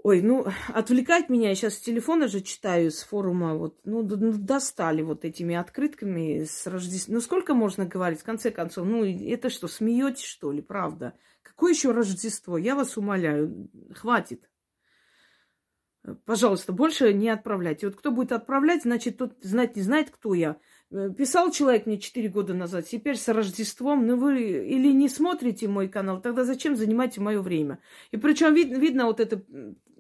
Ой, ну, отвлекает меня, я сейчас с телефона же читаю, с форума, вот, ну, ну достали вот этими открытками с Рождеством. Ну, сколько можно говорить, в конце концов, ну, это что, смеетесь, что ли, правда? Какое еще Рождество? Я вас умоляю, хватит. Пожалуйста, больше не отправляйте. Вот кто будет отправлять, значит, тот знать не знает, кто я. Э, писал человек мне 4 года назад, теперь с Рождеством, ну вы или не смотрите мой канал, тогда зачем занимаете мое время? И причем вид, видно вот это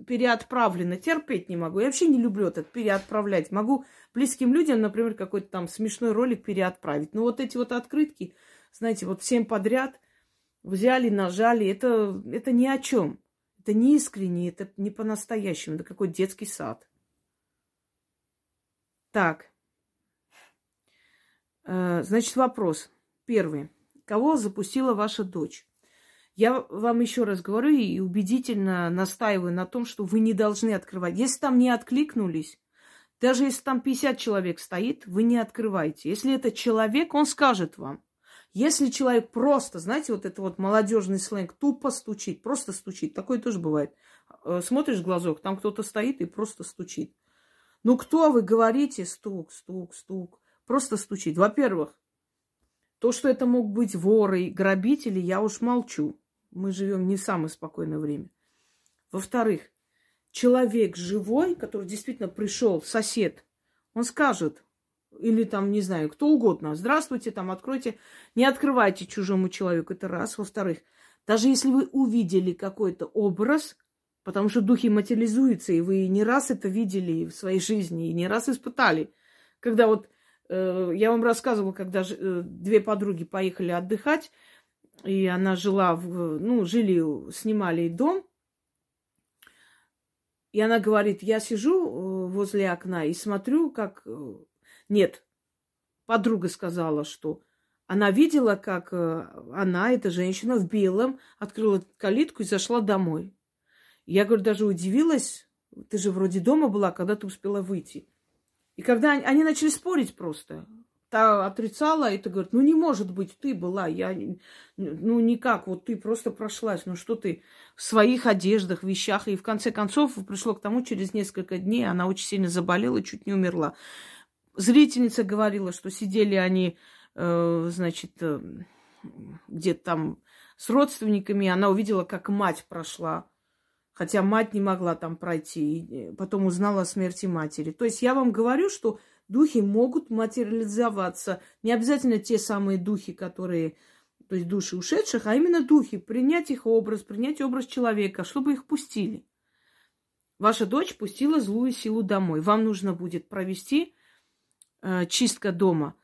переотправлено, терпеть не могу. Я вообще не люблю этот переотправлять. Могу близким людям, например, какой-то там смешной ролик переотправить. Но вот эти вот открытки, знаете, вот всем подряд взяли, нажали, это, это ни о чем. Это не искренне, это не по-настоящему, это какой детский сад. Так, Э, значит, вопрос. Первый. Кого запустила ваша дочь? Я вам еще раз говорю и убедительно настаиваю на том, что вы не должны открывать. Если там не откликнулись, даже если там 50 человек стоит, вы не открываете. Если это человек, он скажет вам. Если человек просто, знаете, вот это вот молодежный сленг, тупо стучит, просто стучит, такое тоже бывает. Э, смотришь в глазок, там кто-то стоит и просто стучит. Ну кто вы говорите? Стук, стук, стук просто стучит. Во-первых, то, что это мог быть воры, грабители, я уж молчу. Мы живем не самое спокойное время. Во-вторых, человек живой, который действительно пришел, сосед, он скажет, или там, не знаю, кто угодно, здравствуйте, там, откройте, не открывайте чужому человеку, это раз. Во-вторых, даже если вы увидели какой-то образ, потому что духи материализуются, и вы не раз это видели в своей жизни, и не раз испытали, когда вот Э, я вам рассказывала, когда э, две подруги поехали отдыхать, и она жила, в, ну, жили, снимали дом, и она говорит, я сижу э, возле окна и смотрю, как... Нет, подруга сказала, что она видела, как она, эта женщина в белом, открыла калитку и зашла домой. Я, говорю, даже удивилась, ты же вроде дома была, когда ты успела выйти. И когда они, они начали спорить просто, та отрицала, и ты говорит, ну не может быть, ты была, я, ну никак, вот ты просто прошлась, ну что ты в своих одеждах, вещах, и в конце концов пришло к тому, через несколько дней она очень сильно заболела, чуть не умерла. Зрительница говорила, что сидели они, э, значит, э, где-то там с родственниками, она увидела, как мать прошла хотя мать не могла там пройти, и потом узнала о смерти матери. То есть я вам говорю, что духи могут материализоваться. Не обязательно те самые духи, которые, то есть души ушедших, а именно духи. Принять их образ, принять образ человека, чтобы их пустили. Ваша дочь пустила злую силу домой. Вам нужно будет провести э, чистка дома,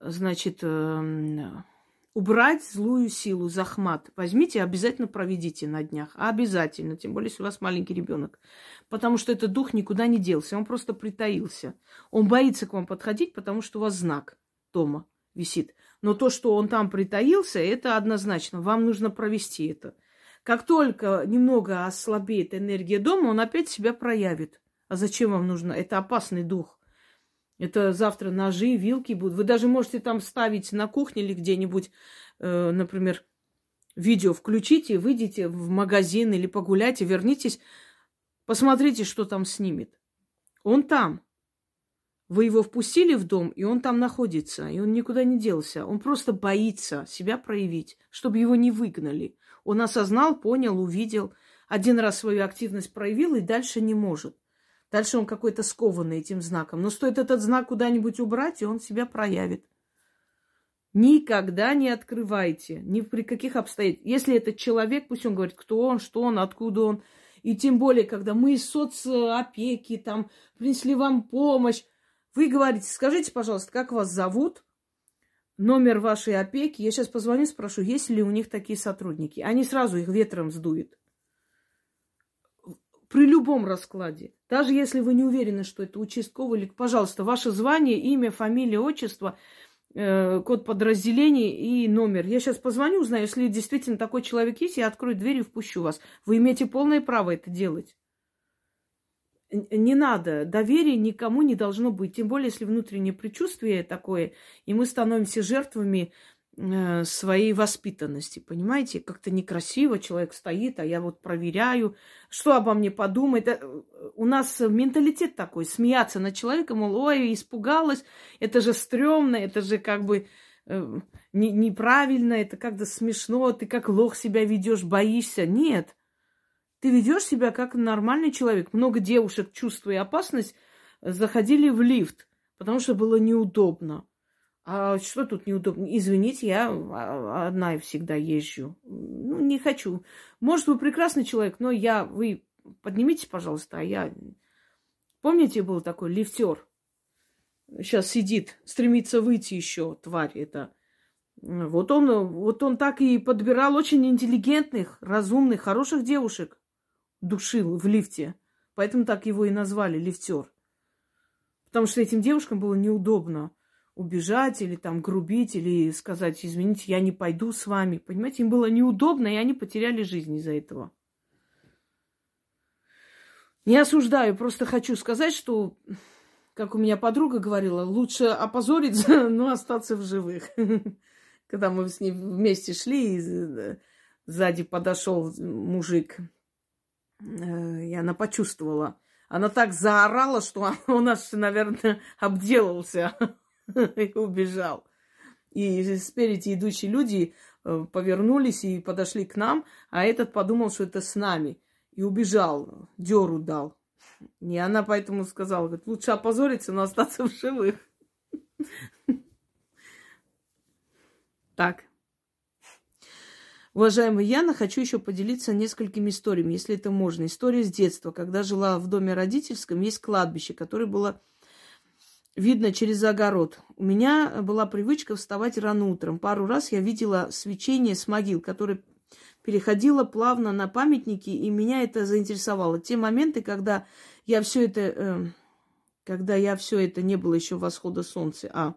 значит, э, убрать злую силу, захмат. Возьмите, обязательно проведите на днях. Обязательно, тем более, если у вас маленький ребенок. Потому что этот дух никуда не делся, он просто притаился. Он боится к вам подходить, потому что у вас знак дома висит. Но то, что он там притаился, это однозначно. Вам нужно провести это. Как только немного ослабеет энергия дома, он опять себя проявит. А зачем вам нужно? Это опасный дух. Это завтра ножи, вилки будут. Вы даже можете там ставить на кухне или где-нибудь, э, например, видео включите, выйдите в магазин или погуляйте, вернитесь, посмотрите, что там снимет. Он там. Вы его впустили в дом, и он там находится, и он никуда не делся. Он просто боится себя проявить, чтобы его не выгнали. Он осознал, понял, увидел, один раз свою активность проявил и дальше не может. Дальше он какой-то скованный этим знаком. Но стоит этот знак куда-нибудь убрать, и он себя проявит. Никогда не открывайте, ни при каких обстоятельствах. Если этот человек, пусть он говорит, кто он, что он, откуда он. И тем более, когда мы из соцопеки там принесли вам помощь, вы говорите, скажите, пожалуйста, как вас зовут, номер вашей опеки. Я сейчас позвоню, спрошу, есть ли у них такие сотрудники. Они сразу их ветром сдуют. При любом раскладе. Даже если вы не уверены, что это участковый, или, пожалуйста, ваше звание, имя, фамилия, отчество, э, код подразделения и номер. Я сейчас позвоню, узнаю, если действительно такой человек есть, я открою дверь и впущу вас. Вы имеете полное право это делать не надо, доверия никому не должно быть. Тем более, если внутреннее предчувствие такое, и мы становимся жертвами своей воспитанности, понимаете? Как-то некрасиво человек стоит, а я вот проверяю, что обо мне подумает. Э, у нас менталитет такой, смеяться над человеком, мол, ой, испугалась, это же стрёмно, это же как бы э, не, неправильно, это как-то смешно, ты как лох себя ведешь, боишься. Нет, ты ведешь себя как нормальный человек. Много девушек, чувствуя опасность, заходили в лифт, потому что было неудобно. А что тут неудобно? Извините, я одна и всегда езжу. Ну, не хочу. Может, вы прекрасный человек, но я... Вы поднимитесь, пожалуйста, а я... Помните, был такой лифтер? Сейчас сидит, стремится выйти еще, тварь это. Вот он, вот он так и подбирал очень интеллигентных, разумных, хороших девушек душил в лифте. Поэтому так его и назвали лифтер. Потому что этим девушкам было неудобно убежать или там грубить, или сказать, извините, я не пойду с вами. Понимаете, им было неудобно, и они потеряли жизнь из-за этого. Не осуждаю, просто хочу сказать, что, как у меня подруга говорила, лучше опозориться, но остаться в живых. Когда мы с ней вместе шли, и сзади подошел мужик Э, и она почувствовала. Она так заорала, что он аж, наверное, обделался и убежал. И спереди идущие люди э, повернулись и подошли к нам, а этот подумал, что это с нами. И убежал, деру дал. И она поэтому сказала, говорит, лучше опозориться, но остаться в живых. Так. Уважаемая Яна, хочу еще поделиться несколькими историями, если это можно. История с детства. Когда жила в доме родительском, есть кладбище, которое было видно через огород. У меня была привычка вставать рано утром. Пару раз я видела свечение с могил, которое переходило плавно на памятники, и меня это заинтересовало. Те моменты, когда я все это, э, когда я все это не было еще восхода солнца, а,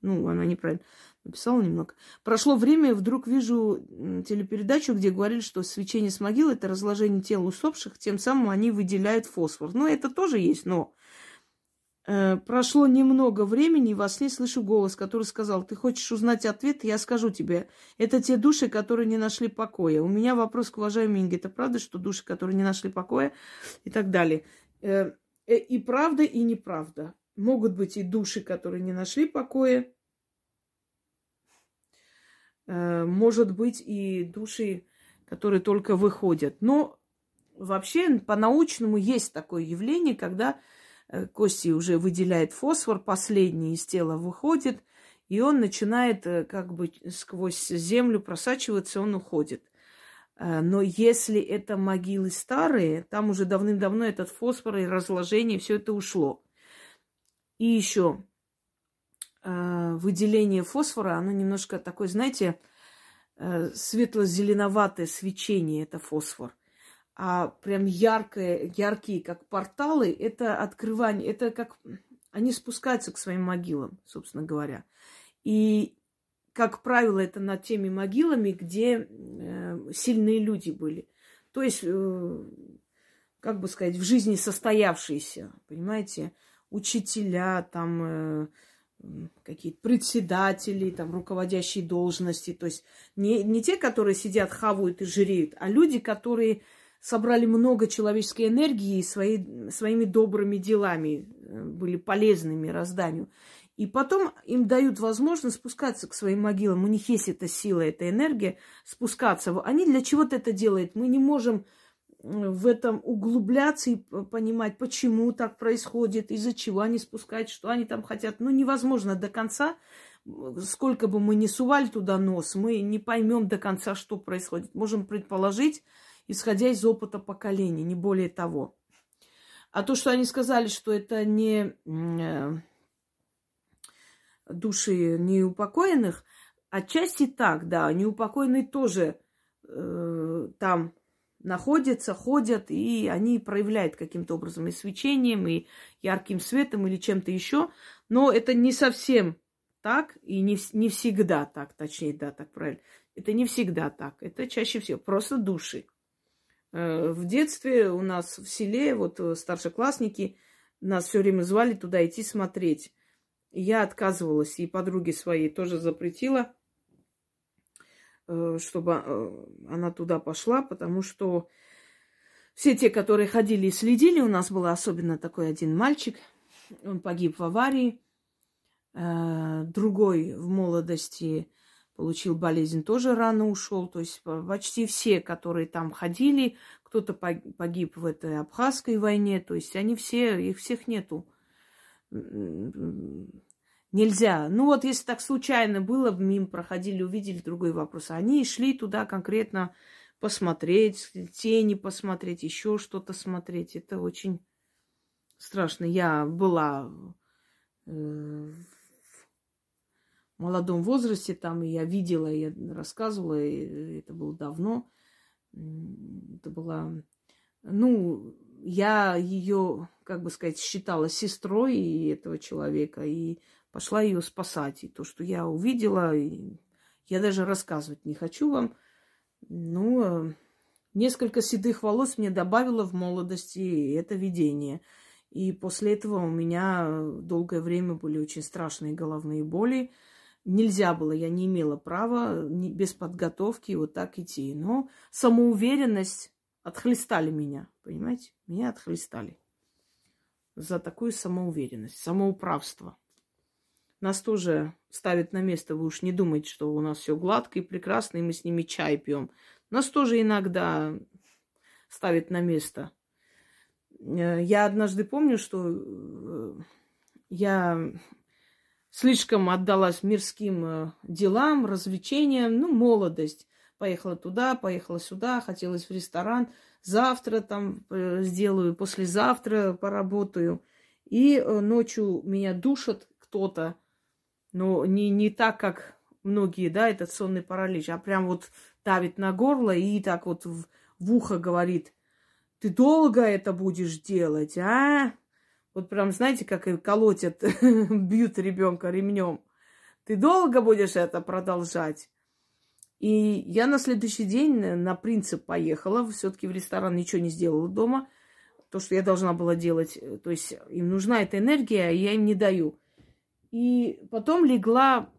ну, она неправильно. Написала немного. Прошло время, и вдруг вижу телепередачу, где говорили, что свечение с могил – это разложение тел усопших, тем самым они выделяют фосфор. Ну, это тоже есть, но прошло немного времени, и во сне слышу голос, который сказал, ты хочешь узнать ответ, я скажу тебе. Это те души, которые не нашли покоя. У меня вопрос к уважаемой Инге. Это правда, что души, которые не нашли покоя и так далее? Э, э, и правда, и неправда. Могут быть и души, которые не нашли покоя, Э, может быть, и души, которые только выходят. Но вообще по-научному есть такое явление, когда э, кости уже выделяет фосфор, последний из тела выходит, и он начинает э, как бы сквозь землю просачиваться, он уходит. Но если это могилы старые, там уже давным-давно этот фосфор и разложение, все это ушло. И еще выделение фосфора, оно немножко такое, знаете, э, светло-зеленоватое свечение, это фосфор. А прям яркое, яркие, как порталы, это открывание, это как они спускаются к своим могилам, собственно говоря. И, как правило, это над теми могилами, где э, сильные люди были. То есть, э, как бы сказать, в жизни состоявшиеся, понимаете, учителя, там э, какие-то председатели, там руководящие должности. То есть не, не те, которые сидят, хавают и жиреют, а люди, которые собрали много человеческой энергии и свои, своими добрыми делами э, были полезны мирозданию. И потом им дают возможность спускаться к своим могилам. У них есть эта сила, эта энергия спускаться. Они для чего-то это делают. Мы не можем в этом углубляться и понимать, почему так происходит, из-за чего они спускают, что они там хотят. Ну, невозможно до конца, сколько бы мы ни сували туда нос, мы не поймем до конца, что происходит. Можем предположить, исходя из опыта поколения, не более того. А то, что они сказали, что это не э, души неупокоенных, отчасти так, да, неупокоенные тоже э, там находятся, ходят, и они проявляют каким-то образом и свечением, и ярким светом, или чем-то еще. Но это не совсем так, и не, не всегда так, точнее, да, так правильно. Это не всегда так. Это чаще всего просто души. Э, в детстве у нас в селе, вот э, старшеклассники, нас все время звали туда идти смотреть. Я отказывалась, и подруги своей тоже запретила. Э, чтобы она туда пошла, потому что все те, которые ходили и следили, у нас был особенно такой один мальчик, он погиб в аварии, другой в молодости получил болезнь, тоже рано ушел. То есть почти все, которые там ходили, кто-то погиб в этой абхазской войне, то есть они все, их всех нету нельзя. Ну вот если так случайно было, мимо проходили, увидели другой вопрос. Они шли туда конкретно посмотреть, тени посмотреть, еще что-то смотреть. Это очень страшно. Я была э, в молодом возрасте там, и я видела, я рассказывала, и это было давно. Это была, ну, я ее, как бы сказать, считала сестрой этого человека, и пошла ее спасать. И то, что я увидела, я даже рассказывать не хочу вам. Ну, э, несколько седых волос мне добавило в молодости это видение. И после этого у меня долгое время были очень страшные головные боли. Нельзя было, я не имела права без подготовки вот так идти. Но самоуверенность отхлестали меня, понимаете? Меня отхлестали за такую самоуверенность, самоуправство нас тоже ставят на место. Вы уж не думайте, что у нас все гладко и прекрасно, и мы с ними чай пьем. Нас тоже иногда ставят на место. Э, я однажды помню, что э, я слишком отдалась мирским э, делам, развлечениям, ну, молодость. Поехала туда, поехала сюда, хотелось в ресторан. Завтра там сделаю, послезавтра поработаю. И ночью меня душат кто-то но не, не так, как многие, да, этот сонный паралич, а прям вот давит на горло и так вот в, в ухо говорит, ты долго это будешь делать, а? Вот прям, знаете, как и колотят, бьют ребенка ремнем. Ты долго будешь это продолжать? И я на следующий день на принцип поехала, все-таки в ресторан ничего не сделала дома. То, что я должна была делать, то есть им нужна эта энергия, а я им не даю. И потом легла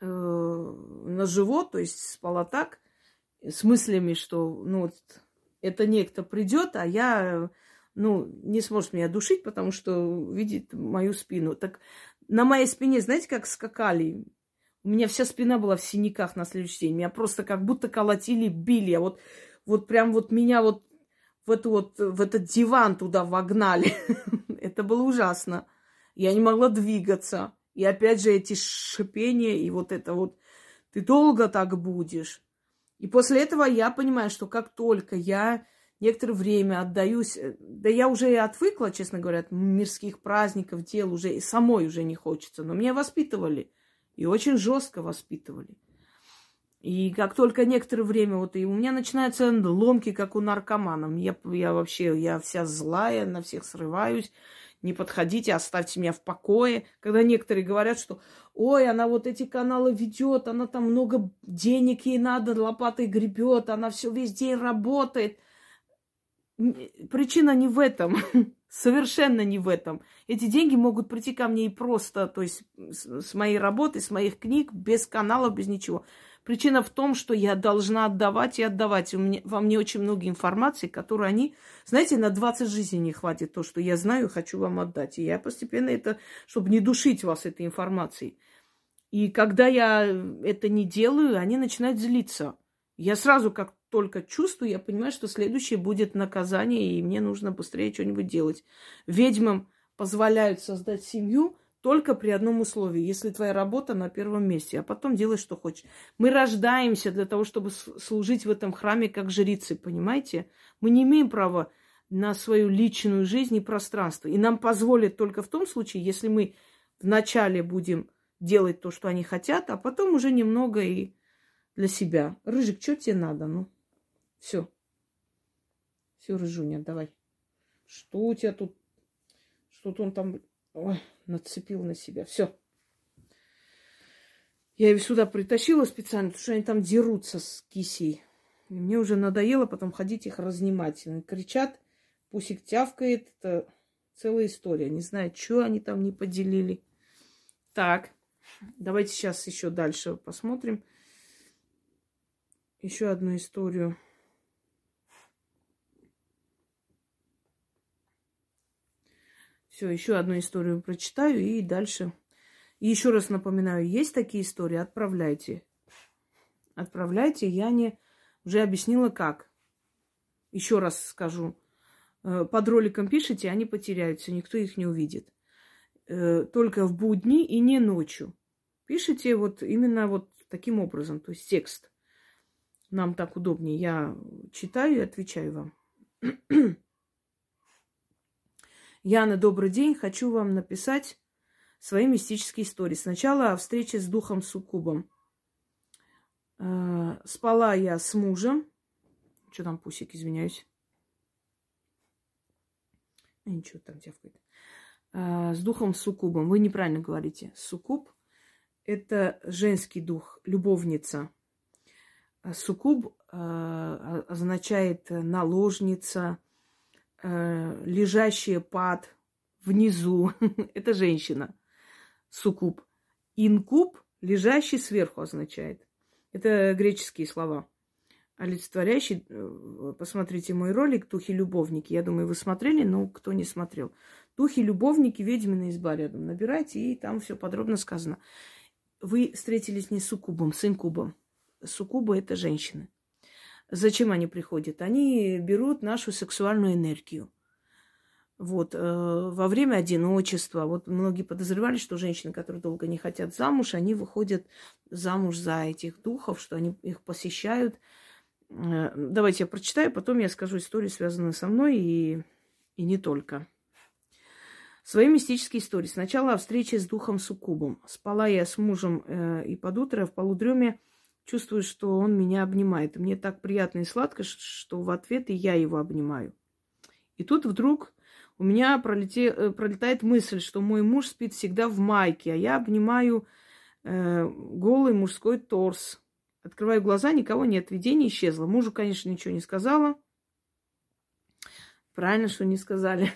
э, на живот, то есть спала так, с мыслями, что ну, вот, это некто придет, а я, ну, не сможет меня душить, потому что видит мою спину. Так на моей спине, знаете, как скакали? У меня вся спина была в синяках на следующий день. Меня просто как будто колотили, били. А вот, вот прям вот меня вот в, эту вот, в этот диван туда вогнали. Это было ужасно. Я не могла двигаться. И опять же эти шипения и вот это вот «ты долго так будешь». И после этого я понимаю, что как только я некоторое время отдаюсь, э, да я уже и отвыкла, честно говоря, от мирских праздников, дел уже и самой уже не хочется, но меня воспитывали и очень жестко воспитывали. И как только некоторое время, вот и у меня начинаются ломки, как у наркоманов. Я, я вообще, я вся злая, на всех срываюсь. Не подходите, оставьте меня в покое. Когда некоторые говорят, что ой, она вот эти каналы ведет, она там много денег ей надо, лопатой гребет, она все весь день работает. Причина не в этом. Совершенно не в этом. Эти деньги могут прийти ко мне и просто, то есть с моей работы, с моих книг, без каналов, без ничего. Причина в том, что я должна отдавать и отдавать. У меня, во мне очень много информации, которую они... Знаете, на 20 жизней не хватит то, что я знаю, хочу вам отдать. И я постепенно это, чтобы не душить вас этой информацией. И когда я это не делаю, они начинают злиться. Я сразу, как только чувствую, я понимаю, что следующее будет наказание, и мне нужно быстрее что-нибудь делать. Ведьмам позволяют создать семью – только при одном условии, если твоя работа на первом месте, а потом делай, что хочешь. Мы рождаемся для того, чтобы служить в этом храме как жрицы, понимаете? Мы не имеем права на свою личную жизнь и пространство. И нам позволят только в том случае, если мы вначале будем делать то, что они хотят, а потом уже немного и для себя. Рыжик, что тебе надо? Ну, все. Все, Рыжуня, давай. Что у тебя тут? Что-то он там Ой, нацепил на себя. Все. Я ее сюда притащила специально, потому что они там дерутся с кисей. И мне уже надоело потом ходить их разнимать. Они кричат, пусик тявкает. Это целая история. Не знаю, что они там не поделили. Так, давайте сейчас еще дальше посмотрим. Еще одну историю. Все, еще одну историю прочитаю и дальше. И еще раз напоминаю, есть такие истории, отправляйте. Отправляйте, я не уже объяснила как. Еще раз скажу. Э, под роликом пишите, они потеряются, никто их не увидит. Э, только в будни и не ночью. Пишите вот именно вот таким образом, то есть текст. Нам так удобнее. Я читаю и отвечаю вам. Яна, добрый день. Хочу вам написать свои мистические истории. Сначала о встрече с духом Суккубом. Э, спала я с мужем. Что там, пусик, извиняюсь. А, ничего, там тявкает. Э, с духом Суккубом. Вы неправильно говорите. Суккуб – это женский дух, любовница. А суккуб э, означает наложница, э, лежащая под, внизу. Это женщина. Сукуб. Инкуб, лежащий сверху означает. Это греческие слова. Олицетворяющий, э, посмотрите мой ролик «Духи-любовники». Я думаю, вы смотрели, но кто не смотрел. Духи-любовники, ведьмина изба рядом. Набирайте, и там все подробно сказано. Вы встретились не с суккубом, с инкубом. Суккубы – это женщины. Зачем они приходят? Они берут нашу сексуальную энергию. Вот, э, во время одиночества, вот многие подозревали, что женщины, которые долго не хотят замуж, они выходят замуж за этих духов, что они их посещают. Э, давайте я прочитаю, потом я скажу истории, связанные со мной и, и не только. Свои мистические истории. Сначала о встрече с духом Суккубом. Спала я с мужем, э, и под утро в полудреме чувствую, что он меня обнимает. Мне так приятно и сладко, что в ответ и я его обнимаю. И тут вдруг у меня пролете, э, пролетает мысль, что мой муж спит всегда в майке, а я обнимаю э, голый мужской торс. Открываю глаза, никого нет, видение исчезло. Мужу, конечно, ничего не сказала. Правильно, что не сказали.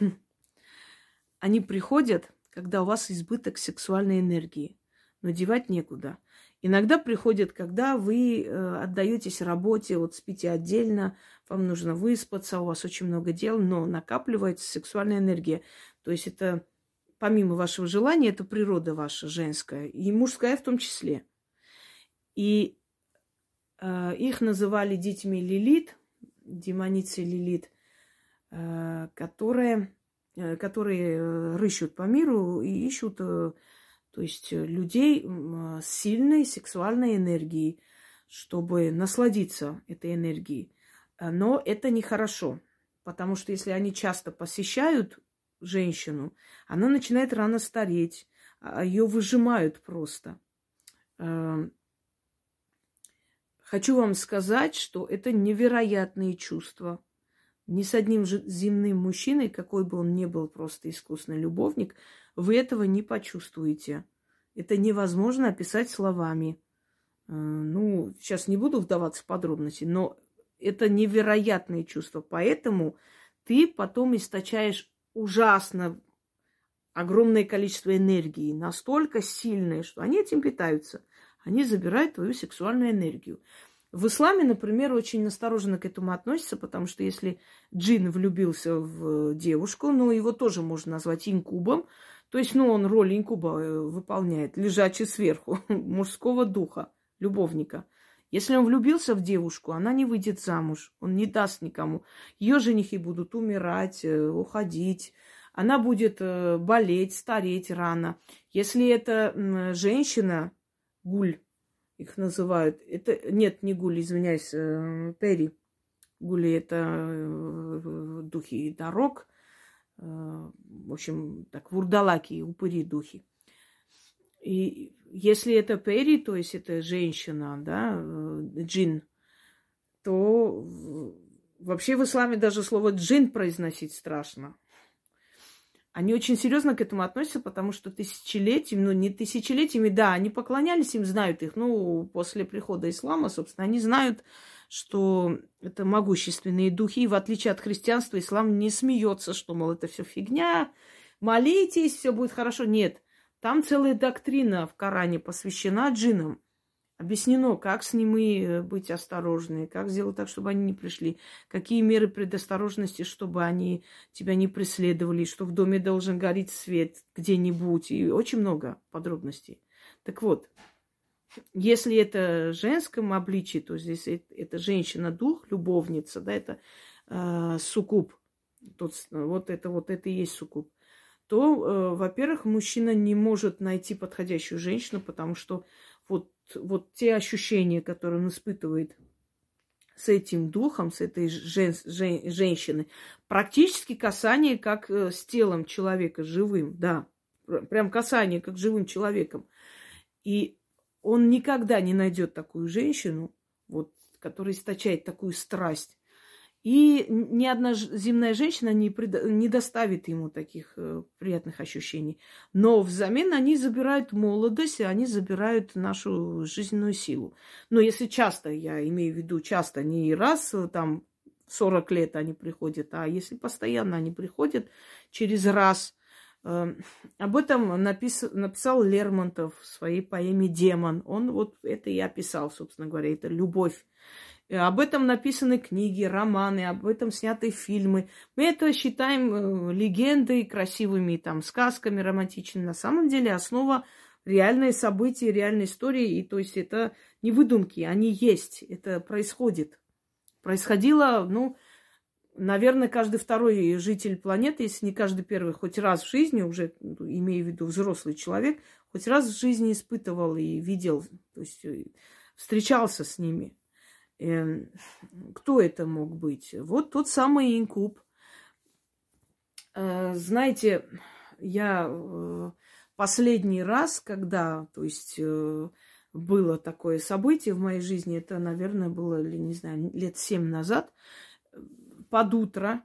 Они приходят, когда у вас избыток сексуальной энергии, но девать некуда – Иногда приходит, когда вы э, отдаетесь работе, вот спите отдельно, вам нужно выспаться, у вас очень много дел, но накапливается сексуальная энергия. То есть это помимо вашего желания, это природа ваша женская, и мужская в том числе. И э, их называли детьми Лилит, демоницы Лилит, э, которые, э, которые э, рыщут по миру и ищут э, то есть э, людей с сильной сексуальной энергией, чтобы насладиться этой энергией. Э, но это нехорошо, потому что если они часто посещают женщину, она начинает рано стареть, а ее выжимают просто. Хочу вам сказать, что это невероятные чувства. Ни с одним же земным мужчиной, какой бы он ни был просто искусный любовник, вы этого не почувствуете. Это невозможно описать словами. Э, ну, сейчас не буду вдаваться в подробности, но это невероятные чувства. Поэтому ты потом источаешь ужасно огромное количество энергии, настолько сильное, что они этим питаются. Они забирают твою сексуальную энергию. В исламе, например, очень осторожно к этому относятся, потому что если джин влюбился в девушку, ну, его тоже можно назвать инкубом, то есть, ну, он роль инкуба э, выполняет, лежачий сверху, мужского духа, любовника. Если он влюбился в девушку, она не выйдет замуж, он не даст никому. Ее женихи будут умирать, э, уходить, она будет э, болеть, стареть рано. Если это женщина, гуль, их называют, это нет, не гуль, извиняюсь, пери. Гули это духи дорог, в общем, так, вурдалаки, упыри духи. И если это пери, то есть это женщина, да, джин, то вообще в исламе даже слово джин произносить страшно. Они очень серьезно к этому относятся, потому что тысячелетиями, ну не тысячелетиями, да, они поклонялись им, знают их. Ну, после прихода ислама, собственно, они знают, что это могущественные духи. И в отличие от христианства, ислам не смеется, что, мол, это все фигня, молитесь, все будет хорошо. Нет, там целая доктрина в Коране посвящена джинам объяснено, как с ними э, быть осторожны, как сделать так, чтобы они не пришли, какие меры предосторожности, чтобы они тебя не преследовали, что в доме должен гореть свет где-нибудь, и очень много подробностей. Так вот, если это в женском обличии, то здесь это женщина-дух, любовница, да, это э, суккуб, тот, вот это вот это и есть суккуб, то, э, во-первых, мужчина не может найти подходящую женщину, потому что вот вот те ощущения, которые он испытывает с этим духом, с этой жен, жен, женщиной, практически касание как э, с телом человека живым, да, прям касание как живым человеком. И он никогда не найдет такую женщину, вот, которая источает такую страсть, и ни одна земная женщина не, пред... не доставит ему таких э, приятных ощущений. Но взамен они забирают молодость, и они забирают нашу жизненную силу. Но если часто, я имею в виду часто, не раз э, там 40 лет они приходят, а если постоянно они приходят через раз. Э, об этом напис... написал Лермонтов в своей поэме «Демон». Он вот это и описал, собственно говоря, это любовь Э, об этом написаны книги, романы, об этом сняты фильмы. Мы это считаем э, легендой, красивыми там сказками романтичными. На самом деле основа реальные события, реальной истории. И то есть это не выдумки, они есть, это происходит. Происходило, ну, наверное, каждый второй житель планеты, если не каждый первый, хоть раз в жизни, уже ну, имею в виду взрослый человек, хоть раз в жизни испытывал и видел, то есть э, встречался с ними. Эм, кто это мог быть? Вот тот самый инкуб. Э, знаете, я э, последний раз, когда, то есть, было такое событие в моей жизни, это, наверное, было, не знаю, лет семь назад, под утро.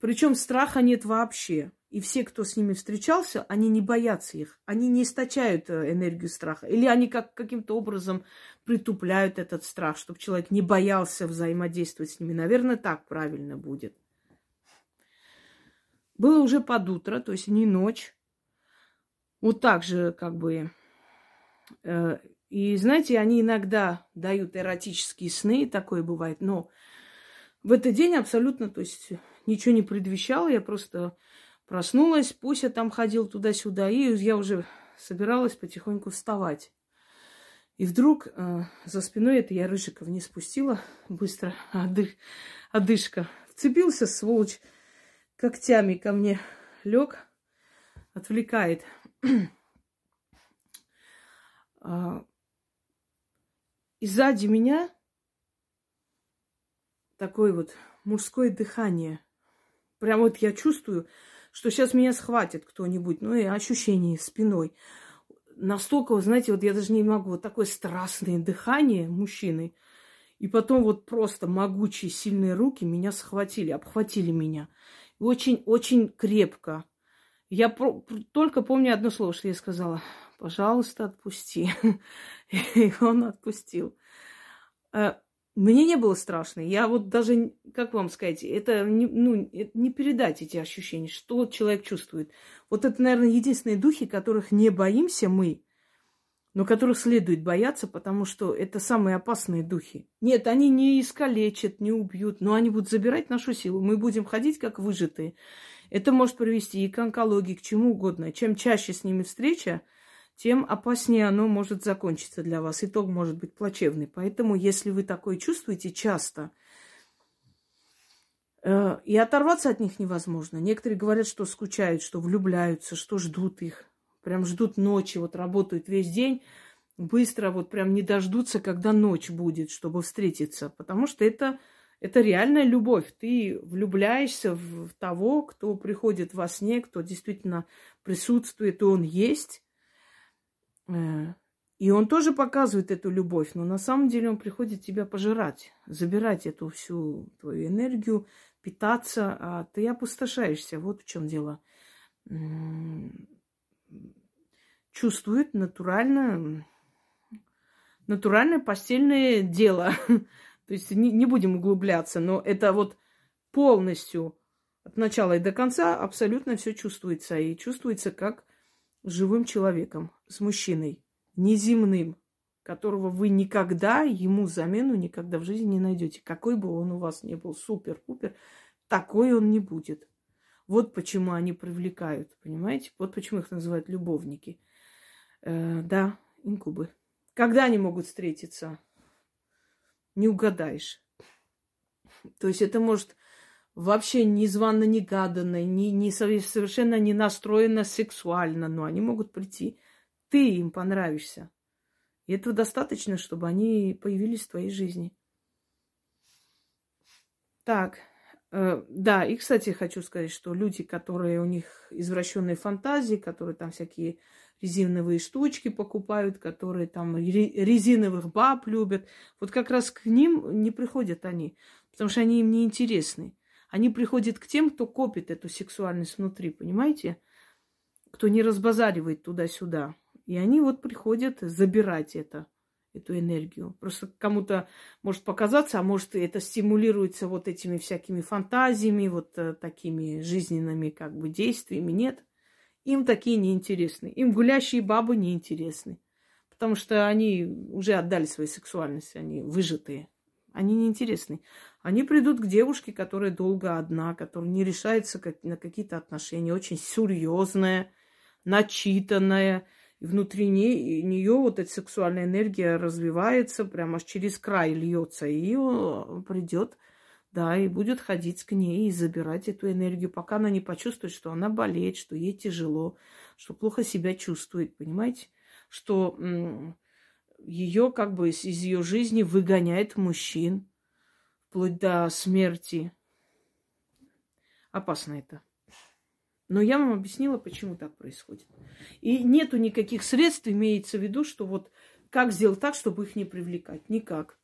Причем страха нет вообще. И все, кто с ними встречался, они не боятся их. Они не источают э, энергию страха. Или они как, каким-то образом притупляют этот страх, чтобы человек не боялся взаимодействовать с ними. Наверное, так правильно будет. Было уже под утро, то есть не ночь. Вот так же как бы... Э, и знаете, они иногда дают эротические сны, такое бывает, но в этот день абсолютно, то есть ничего не предвещало, я просто Проснулась, Пуся там ходил туда-сюда, и я уже собиралась потихоньку вставать. И вдруг э, за спиной это я Рыжиков не спустила быстро, отдых, отдышка. Вцепился, сволочь, когтями ко мне лег, отвлекает. а, и сзади меня такое вот мужское дыхание. Прям вот я чувствую, что сейчас меня схватит кто-нибудь, ну и ощущение спиной. Настолько, знаете, вот я даже не могу, вот такое страстное дыхание мужчины. И потом вот просто могучие, сильные руки меня схватили, обхватили меня. Очень-очень крепко. Я про- только помню одно слово, что я сказала. Пожалуйста, отпусти. И он отпустил. Мне не было страшно. Я вот даже, как вам сказать, это не, ну, не передать эти ощущения, что человек чувствует. Вот это, наверное, единственные духи, которых не боимся мы, но которых следует бояться, потому что это самые опасные духи. Нет, они не искалечат, не убьют, но они будут забирать нашу силу. Мы будем ходить как выжатые. Это может привести и к онкологии, к чему угодно. Чем чаще с ними встреча, тем опаснее оно может закончиться для вас. Итог может быть плачевный. Поэтому, если вы такое чувствуете часто, э, и оторваться от них невозможно. Некоторые говорят, что скучают, что влюбляются, что ждут их. Прям ждут ночи, вот работают весь день, быстро вот прям не дождутся, когда ночь будет, чтобы встретиться. Потому что это, это реальная любовь. Ты влюбляешься в того, кто приходит во сне, кто действительно присутствует, и он есть. Э, и он тоже показывает эту любовь, но на самом деле он приходит тебя пожирать, забирать эту всю твою энергию, питаться, а ты опустошаешься. Вот в чем дело чувствует натурально, натуральное постельное дело. То есть не, не будем углубляться, но это вот полностью от начала и до конца абсолютно все чувствуется. И чувствуется как живым человеком, с мужчиной, неземным, которого вы никогда ему замену никогда в жизни не найдете. Какой бы он у вас ни был, супер-пупер, такой он не будет. Вот почему они привлекают, понимаете? Вот почему их называют любовники. Э, да, инкубы. Когда они могут встретиться? Не угадаешь. То есть это может вообще незванно негаданно, не, не, совершенно не настроено сексуально, но они могут прийти. Ты им понравишься. И этого достаточно, чтобы они появились в твоей жизни. Так, Э, да, и, кстати, хочу сказать, что люди, которые у них извращенные фантазии, которые там всякие резиновые штучки покупают, которые там резиновых баб любят, вот как раз к ним не приходят они, потому что они им не интересны. Они приходят к тем, кто копит эту сексуальность внутри, понимаете? Кто не разбазаривает туда-сюда. И они вот приходят забирать это эту энергию. Просто кому-то может показаться, а может это стимулируется вот этими всякими фантазиями, вот э, такими жизненными как бы действиями. Нет, им такие не интересны. Им гулящие бабы не интересны. Потому что они уже отдали свою сексуальность, они выжатые. Они не интересны. Они придут к девушке, которая долго одна, которая не решается на какие-то отношения, очень серьезная, начитанная, и внутри не, нее вот эта сексуальная энергия развивается, прямо аж через край льется. И придет, да, и будет ходить к ней и забирать эту энергию, пока она не почувствует, что она болеет, что ей тяжело, что плохо себя чувствует, понимаете? Что ее как бы из ее жизни выгоняет мужчин вплоть до смерти. Опасно это. Но я вам объяснила, почему так происходит. И нету никаких средств, имеется в виду, что вот как сделать так, чтобы их не привлекать. Никак.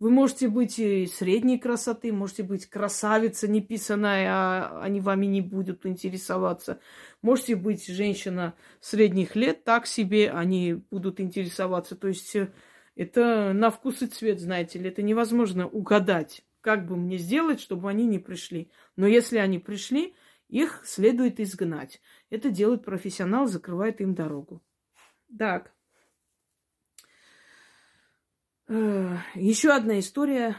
Вы можете быть и средней красоты, можете быть красавица неписанная, а они вами не будут интересоваться. Можете быть женщина средних лет, так себе они будут интересоваться. То есть э, это на вкус и цвет, знаете ли, это невозможно угадать, как бы мне сделать, чтобы они не пришли. Но если они пришли, их следует изгнать. Это делает профессионал, закрывает им дорогу. Так. Э, Еще одна история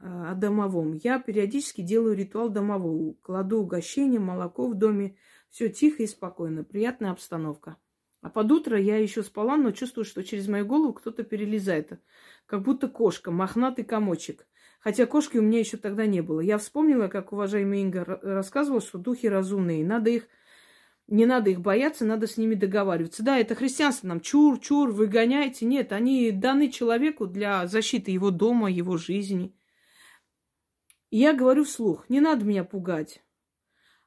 э, о домовом. Я периодически делаю ритуал домового. Кладу угощение, молоко в доме. Все тихо и спокойно. Приятная обстановка. А под утро я еще спала, но чувствую, что через мою голову кто-то перелезает. Как будто кошка, мохнатый комочек. Хотя кошки у меня еще тогда не было. Я вспомнила, как уважаемый Инга рассказывал, что духи разумные. Надо их, не надо их бояться, надо с ними договариваться. Да, это христианство нам чур, чур, выгоняйте. Нет, они даны человеку для защиты его дома, его жизни. И я говорю вслух, не надо меня пугать.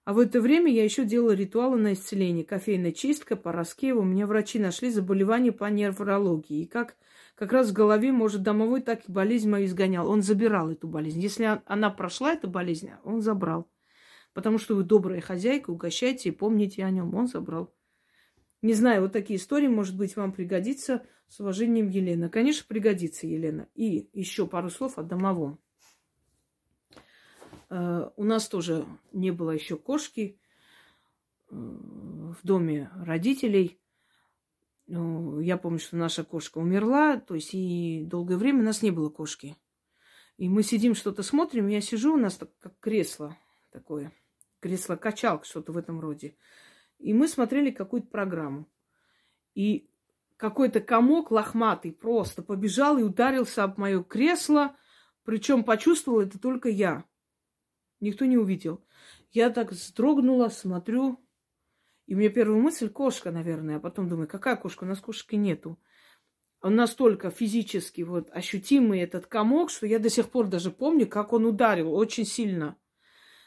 А в это время я еще делала ритуалы на исцеление. Кофейная чистка, по У меня врачи нашли заболевание по нервологии. И как как раз в голове, может, домовой так и болезнь мою изгонял. Он забирал эту болезнь. Если она прошла, эта болезнь, он забрал. Потому что вы добрая хозяйка, угощайте и помните о нем. Он забрал. Не знаю, вот такие истории, может быть, вам пригодится. С уважением, Елена. Конечно, пригодится, Елена. И еще пару слов о домовом. Э, у нас тоже не было еще кошки э, в доме родителей. Ну, я помню, что наша кошка умерла, то есть и долгое время у нас не было кошки. И мы сидим, что-то смотрим, я сижу, у нас как кресло такое, кресло-качалка, что-то в этом роде. И мы смотрели какую-то программу. И какой-то комок лохматый просто побежал и ударился об мое кресло, причем почувствовал это только я. Никто не увидел. Я так вздрогнула, смотрю, и у меня первая мысль кошка, наверное, а потом думаю, какая кошка? У нас кошки нету. Он настолько физически вот ощутимый этот комок, что я до сих пор даже помню, как он ударил очень сильно.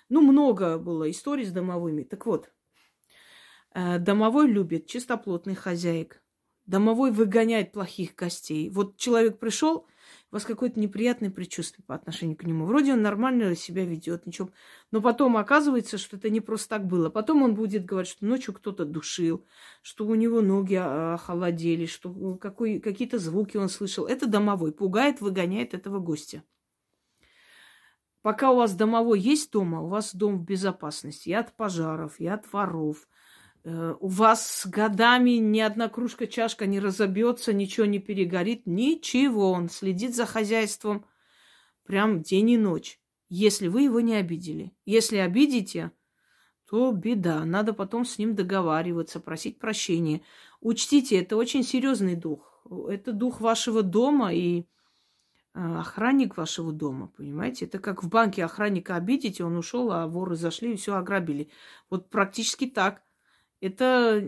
Ну, много было историй с домовыми. Так вот, э, домовой любит чистоплотных хозяек. Домовой выгоняет плохих гостей. Вот человек пришел, у вас какое-то неприятное предчувствие по отношению к нему. Вроде он нормально себя ведет, ничего. Но потом оказывается, что это не просто так было. Потом он будет говорить, что ночью кто-то душил, что у него ноги охолодели, что какие-то звуки он слышал. Это домовой. Пугает, выгоняет этого гостя. Пока у вас домовой есть дома, у вас дом в безопасности и от пожаров, и от воров, Э, у вас годами ни одна кружка, чашка не разобьется, ничего не перегорит, ничего. Он следит за хозяйством прям день и ночь, если вы его не обидели. Если обидите, то беда. Надо потом с ним договариваться, просить прощения. Учтите, это очень серьезный дух. Это дух вашего дома и охранник вашего дома, понимаете? Это как в банке охранника обидите, он ушел, а воры зашли и все ограбили. Вот практически так. Это,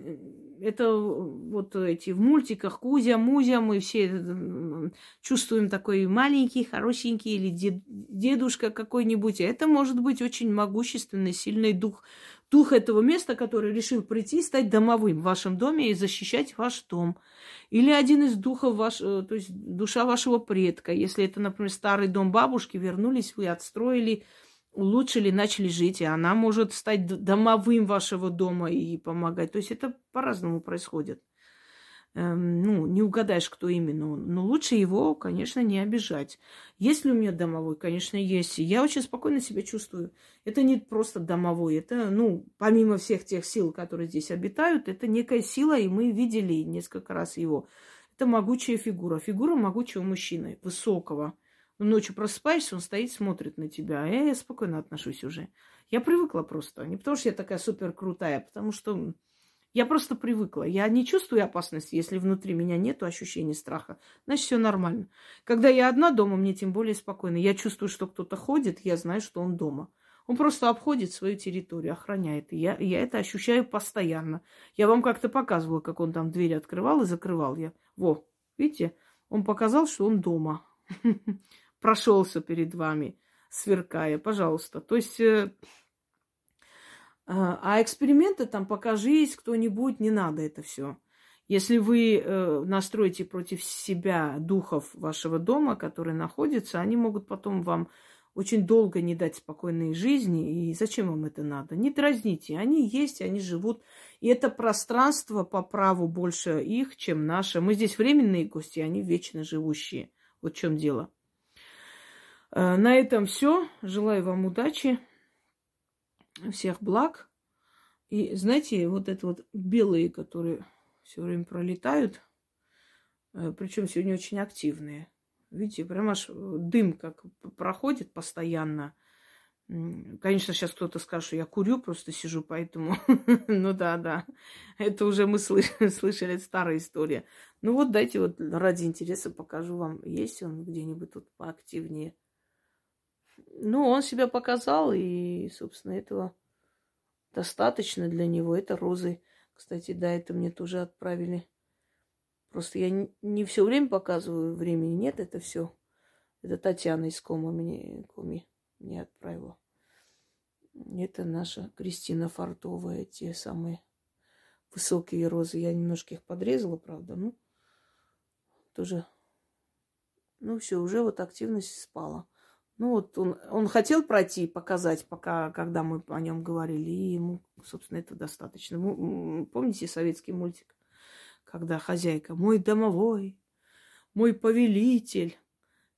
это вот эти в мультиках Кузя, Музя, мы все чувствуем такой маленький, хорошенький или дед, дедушка какой-нибудь. Это может быть очень могущественный, сильный дух. Дух этого места, который решил прийти, стать домовым в вашем доме и защищать ваш дом. Или один из духов, ваш, э, то есть душа вашего предка. Если это, например, старый дом бабушки, вернулись вы, отстроили, улучшили, начали жить, и она может стать домовым вашего дома и помогать. То есть это по-разному происходит. Эм, ну, не угадаешь, кто именно он. Но лучше его, конечно, не обижать. Есть ли у меня домовой? Конечно, есть. Я очень спокойно себя чувствую. Это не просто домовой. Это, ну, помимо всех тех сил, которые здесь обитают, это некая сила, и мы видели несколько раз его. Это могучая фигура. Фигура могучего мужчины, высокого, Ночью просыпаешься, он стоит, смотрит на тебя. А я спокойно отношусь уже. Я привыкла просто. Не потому, что я такая супер крутая, а потому что я просто привыкла. Я не чувствую опасности, если внутри меня нет ощущения страха. Значит, все нормально. Когда я одна дома, мне тем более спокойно. Я чувствую, что кто-то ходит, я знаю, что он дома. Он просто обходит свою территорию, охраняет. И я, я это ощущаю постоянно. Я вам как-то показывала, как он там дверь открывал и закрывал. Я, во, видите, он показал, что он дома. прошелся перед вами, сверкая, пожалуйста. То есть, э, а, а эксперименты там покажись кто-нибудь, не надо это все. Если вы э, настроите против себя духов вашего дома, которые находятся, они могут потом вам очень долго не дать спокойной жизни. И зачем вам это надо? Не дразните. Они есть, они живут. И это пространство по праву больше их, чем наше. Мы здесь временные гости, они вечно живущие. Вот в чем дело. Э, на этом все. Желаю вам удачи, всех благ. И знаете, вот это вот белые, которые все время пролетают, э, причем сегодня очень активные. Видите, прям аж дым как проходит постоянно. Конечно, сейчас кто-то скажет, что я курю, просто сижу, поэтому... ну да, да, это уже мы слышали, старая история. Ну вот дайте вот ради интереса покажу вам, есть он где-нибудь тут поактивнее. Ну, он себя показал, и, собственно, этого достаточно для него. Это розы. Кстати, да, это мне тоже отправили. Просто я не, все время показываю, времени нет, это все. Это Татьяна из Кома мне, Коми мне отправила. Это наша Кристина Фартовая, те самые высокие розы. Я немножко их подрезала, правда, ну, тоже Ну все, уже вот активность спала. Ну вот он, он хотел пройти, показать, пока, когда мы о нем говорили, и ему, собственно, это достаточно. Помните советский мультик, когда хозяйка, мой домовой, мой повелитель,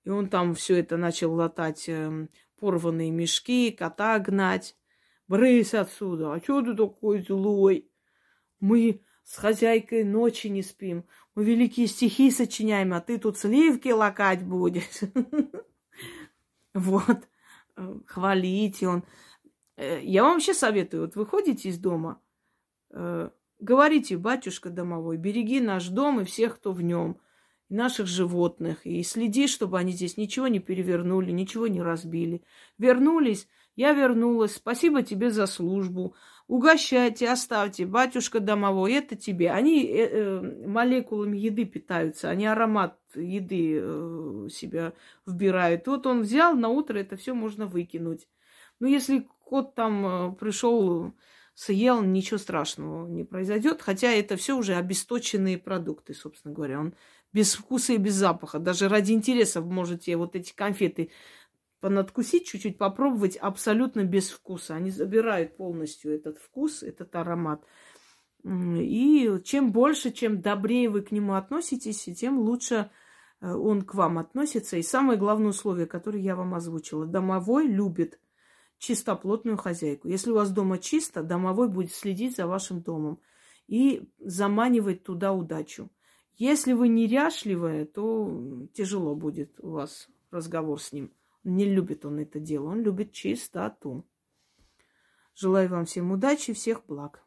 и он там все это начал латать, э, порванные мешки, кота гнать. Брысь отсюда, а что ты такой злой? Мы с хозяйкой ночи не спим. Мы великие стихи сочиняем, а ты тут сливки лакать будешь. Вот. Э, хвалите он. Э, я вам вообще советую, вот выходите из дома, э, говорите, батюшка домовой, береги наш дом и всех, кто в нем, наших животных, и следи, чтобы они здесь ничего не перевернули, ничего не разбили. Вернулись, я вернулась, спасибо тебе за службу. Угощайте, оставьте, батюшка домовой, это тебе. Они молекулами еды питаются, они аромат еды э, себя вбирают. Вот он взял, на утро это все можно выкинуть. Ну, если кот там э, пришел, съел, ничего страшного не произойдет. Хотя это все уже обесточенные продукты, собственно говоря. Он без вкуса и без запаха. Даже ради интереса можете вот эти конфеты понадкусить, чуть-чуть попробовать абсолютно без вкуса. Они забирают полностью этот вкус, этот аромат. И чем больше, чем добрее вы к нему относитесь, тем лучше он к вам относится. И самое главное условие, которое я вам озвучила. Домовой любит чистоплотную хозяйку. Если у вас дома чисто, домовой будет следить за вашим домом и заманивать туда удачу. Если вы неряшливая, то тяжело будет у вас разговор с ним. Не любит он это дело, он любит чистоту. Желаю вам всем удачи, всех благ.